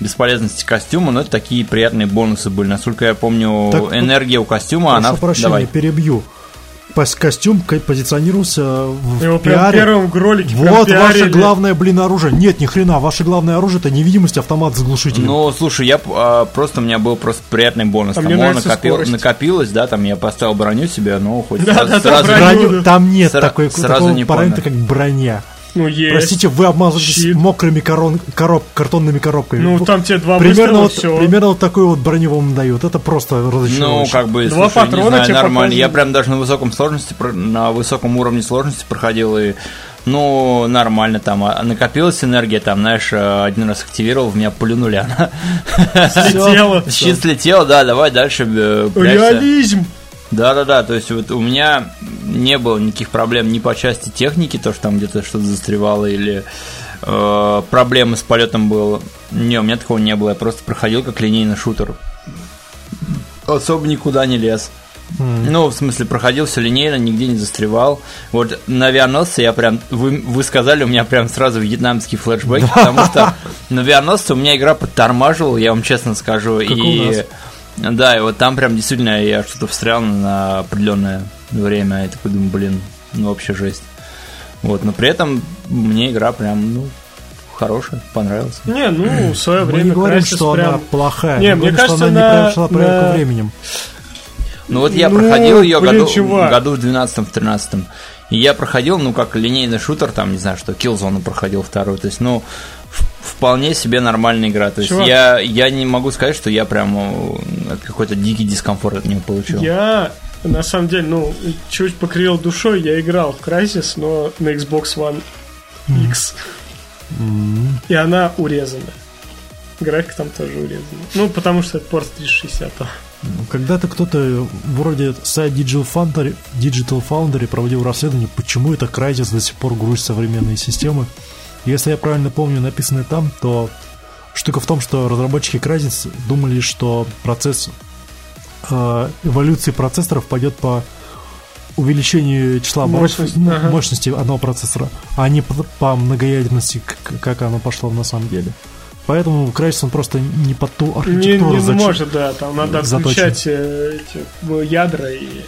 бесполезности костюма, но это такие приятные бонусы были. Насколько я помню, Так, энергия у костюма, Прошу она... прощения, Давай. перебью. Костюм ко- позиционировался в Его прям в пиаре. первом ролике прям Вот ваше пиарили. главное, блин, оружие. Нет, ни хрена, ваше главное оружие это невидимость, автомат с глушителем. Ну, слушай, я а, просто у меня был просто приятный бонус. А там нравится накопил- скорость. накопилось, да, там я поставил броню себе, ну хоть Да, сразу, да, да, сразу- броню. Броню- там нет Сра- такой, сразу такого не параметра, как броня. Ну, есть. Простите, вы обмазываетесь Щит. мокрыми корон, короб, картонными коробками. Ну, там тебе два примерно выстрела, вот, всё. примерно вот такую вот броню вам дают. Это просто Ну, разочаровывающе. как бы, Два слушай, патрона не знаю, тебе нормально. показывают. Я прям даже на высоком сложности, про- на высоком уровне сложности проходил, и Ну, нормально там. а, Накопилась энергия, там, знаешь, э, один раз активировал, в меня плюнули она. Слетело. Щит слетел, да, давай дальше э. Реализм. Да-да-да, то есть вот у меня не было никаких проблем ни по части техники, то, что там где-то что-то застревало, или э, проблемы с полетом было. Не, у меня такого не было, я просто проходил как линейный шутер. Особо никуда не лез. Ну, в смысле, проходил все линейно, нигде не застревал. Вот на авианосце я прям, вы, вы сказали, у меня прям сразу вьетнамский флешбэк, потому что на авианосце у меня игра подтормаживала, я вам честно скажу. Как и. Да, и вот там прям действительно я что-то встрял на определенное время, и такой думаю, блин, ну вообще жесть. Вот, но при этом мне игра прям, ну, хорошая, понравилась. Не, ну, в свое Мы время не говорим, Crysis что прям... она плохая. Не, мы мне говорим, что кажется, она не на- прошла проверку на- временем. Ну вот я Ну, проходил ее блин, году, чувак. году в 12-13. И я проходил, ну, как линейный шутер, там, не знаю, что, Killzone проходил второй. То есть, ну, вполне себе нормальная игра. То есть, Чувак. я, я не могу сказать, что я прям какой-то дикий дискомфорт от нее получил. Я, на самом деле, ну, чуть покривил душой, я играл в Crysis, но на Xbox One X. И она урезана. График там тоже урезан. Ну, потому что это порт 360. Когда-то кто-то вроде сайт Digital Foundry, Digital Foundry проводил расследование, почему это Crysis до сих пор грузит современные системы. Если я правильно помню написанное там, то штука в том, что разработчики Crysis думали, что процесс э, эволюции процессоров пойдет по увеличению числа мощности, ага. мощности одного процессора, а не по, по многоядерности, как оно пошло на самом деле. Поэтому Crysis он просто не под ту Не, архитектуру не зачем- может, да, там надо заточен. отключать э, эти э, ядра и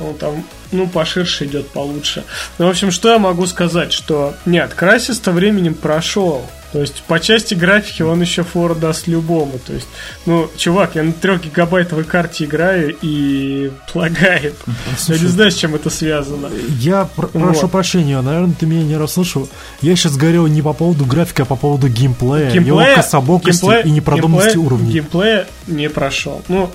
он там, ну, поширше идет, получше. Ну, в общем, что я могу сказать, что нет, Crysis-то временем прошел. То есть по части графики он еще фору даст любому. То есть, ну, чувак, я на 3 гигабайтовой карте играю и лагает. Я не знаю, с чем это связано. Я пр- прошу Вот. прощения, наверное, ты меня не расслышал. Я сейчас говорил не по поводу графики, а по поводу геймплея, его Геймплея- кособокости геймплея- и непродуманности геймплея- уровней. Геймплея не прошел. Ну,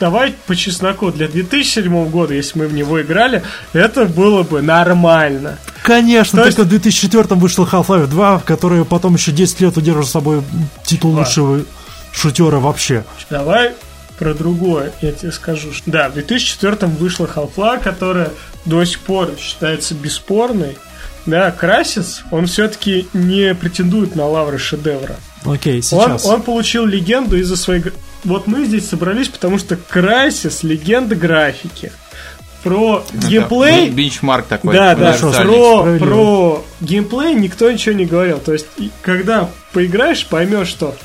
давай по чесноку, для 2007 года, если мы в него играли, это было бы нормально. Конечно, То только в 2004 вышел Half-Life 2, который потом еще 10 лет удерживал с собой титул Чувак. лучшего шутера вообще. Давай про другое, я тебе скажу. Да, в 2004 вышла Half-Life, которая до сих пор считается бесспорной. Да, Красис, он все-таки не претендует на лавры шедевра. Окей, Он, сейчас. он получил легенду из-за своей... Вот мы здесь собрались, потому что Крайсис — легенда графики. Про геймплей... Ну, Бенчмарк такой. Да, да, про, про геймплей никто ничего не говорил. То есть, когда поиграешь, поймешь, что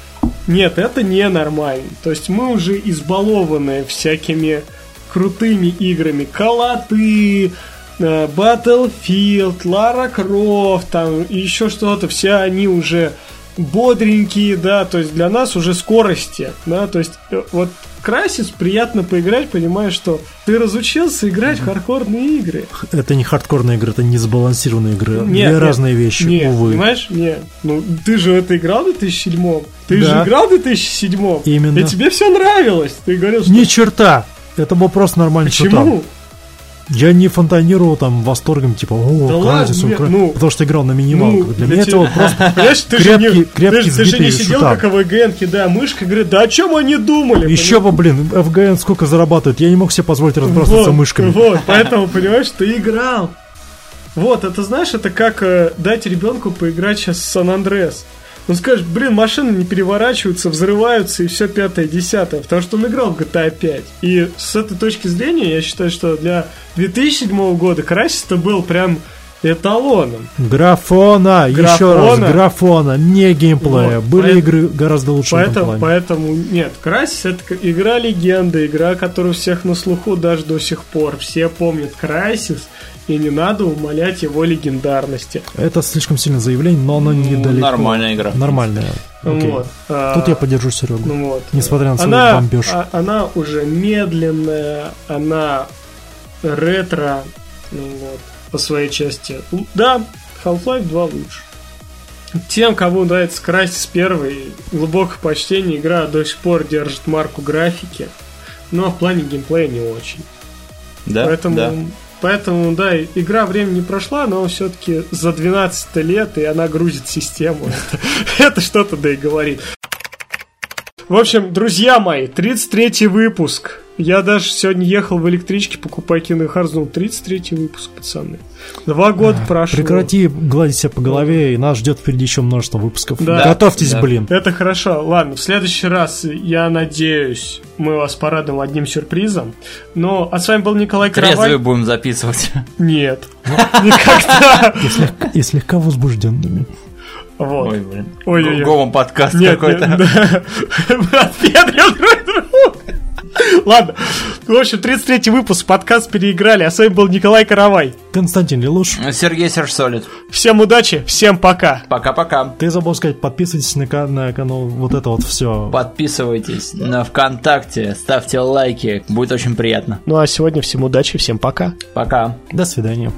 нет, это ненормально. То есть мы уже избалованы всякими крутыми играми. Call of Duty, э, Battlefield, Лара Крофт, там и еще что-то. Все они уже бодренькие, да, то есть для нас уже скорости, да, то есть э, вот Красис приятно поиграть, понимая, что ты разучился играть в хардкорные игры. Это не хардкорная игра, это не сбалансированная игра. Нет, Две нет, разные вещи, Нет, увы. понимаешь? Нет. Ну, ты же это играл в 2007 Ты Да. же играл в 2007 Именно. И тебе все нравилось. Ты говорил, что... Ни черта! Это был просто нормальный шутан. Я не фонтанировал там восторгом, типа, о, Да ладно, Crysis, нет, ну, потому что играл на минималках. Ну, для для меня тебя- это вот просто ты же не, крепкий- крепкий ты, ты же не сидел шутан. как АВГН, кидая мышкой, говорит, да о чем они думали? Еще бы, блин, FGN сколько зарабатывает? Я не мог себе позволить разбрасываться вот, мышками. Вот, поэтому, понимаешь, ты играл. Вот, это знаешь, это как э, дать ребенку поиграть сейчас в Сан-Андрес. Он скажет, блин, машины не переворачиваются, взрываются и все пятое, десятое, потому что он играл в GTA 5. И с этой точки зрения я считаю, что для 2007 года Crysis это был прям эталоном. Графона, еще раз, Графона. графона, не геймплея. Вот, Были поэт- игры гораздо лучше Поэтому, поэтому нет, Crysis это игра легенда, игра, которая у всех на слуху даже до сих пор. Все помнят Crysis, и не надо умалять его легендарности. Это слишком сильное заявление, но оно Ну, недалеко. Нормальная игра. Нормальная. Окей. Вот. А, Тут я поддержу Серегу. ну вот. Несмотря на свой она, бомбеж. а- она уже медленная, она ретро, ну вот, по своей части. Да, Half-Life 2 лучше. Тем, кому нравится Crysis 1, глубокое почтение, игра до сих пор держит марку графики, но в плане геймплея не очень. Да, Поэтому да. Поэтому, да, игра время не прошла, но все-таки за 12 лет, и она грузит систему. Это что-то да и говорит. В общем, друзья мои, 33 выпуск. Я даже сегодня ехал в электричке, Hearts, думал, 33 выпуск, пацаны. Два года прошло. Прекрати гладить себя по голове, и нас ждет впереди еще множество выпусков. Да. Готовьтесь, Да. блин. Это хорошо. Ладно, в следующий раз, я надеюсь, мы вас порадуем одним сюрпризом. Но, а с вами был Николай Трезвые Каравай. будем записывать. Нет. Никогда. И, слегка, возбужденными. Вот. Ой, блин. Ой-ой-ой. Гомон подкаст Нет, какой-то. нет, Ладно. В общем, 33 выпуск, подкаст переиграли. А с вами был Николай Каравай. Константин Лелуш, Сергей Сержсолид. Всем удачи, всем пока. Пока-пока. ты забыл сказать, подписывайтесь на, на канал, вот это вот все. Подписывайтесь на ВКонтакте, ставьте лайки, будет очень приятно. Ну а сегодня всем удачи, всем пока. Пока. До свидания.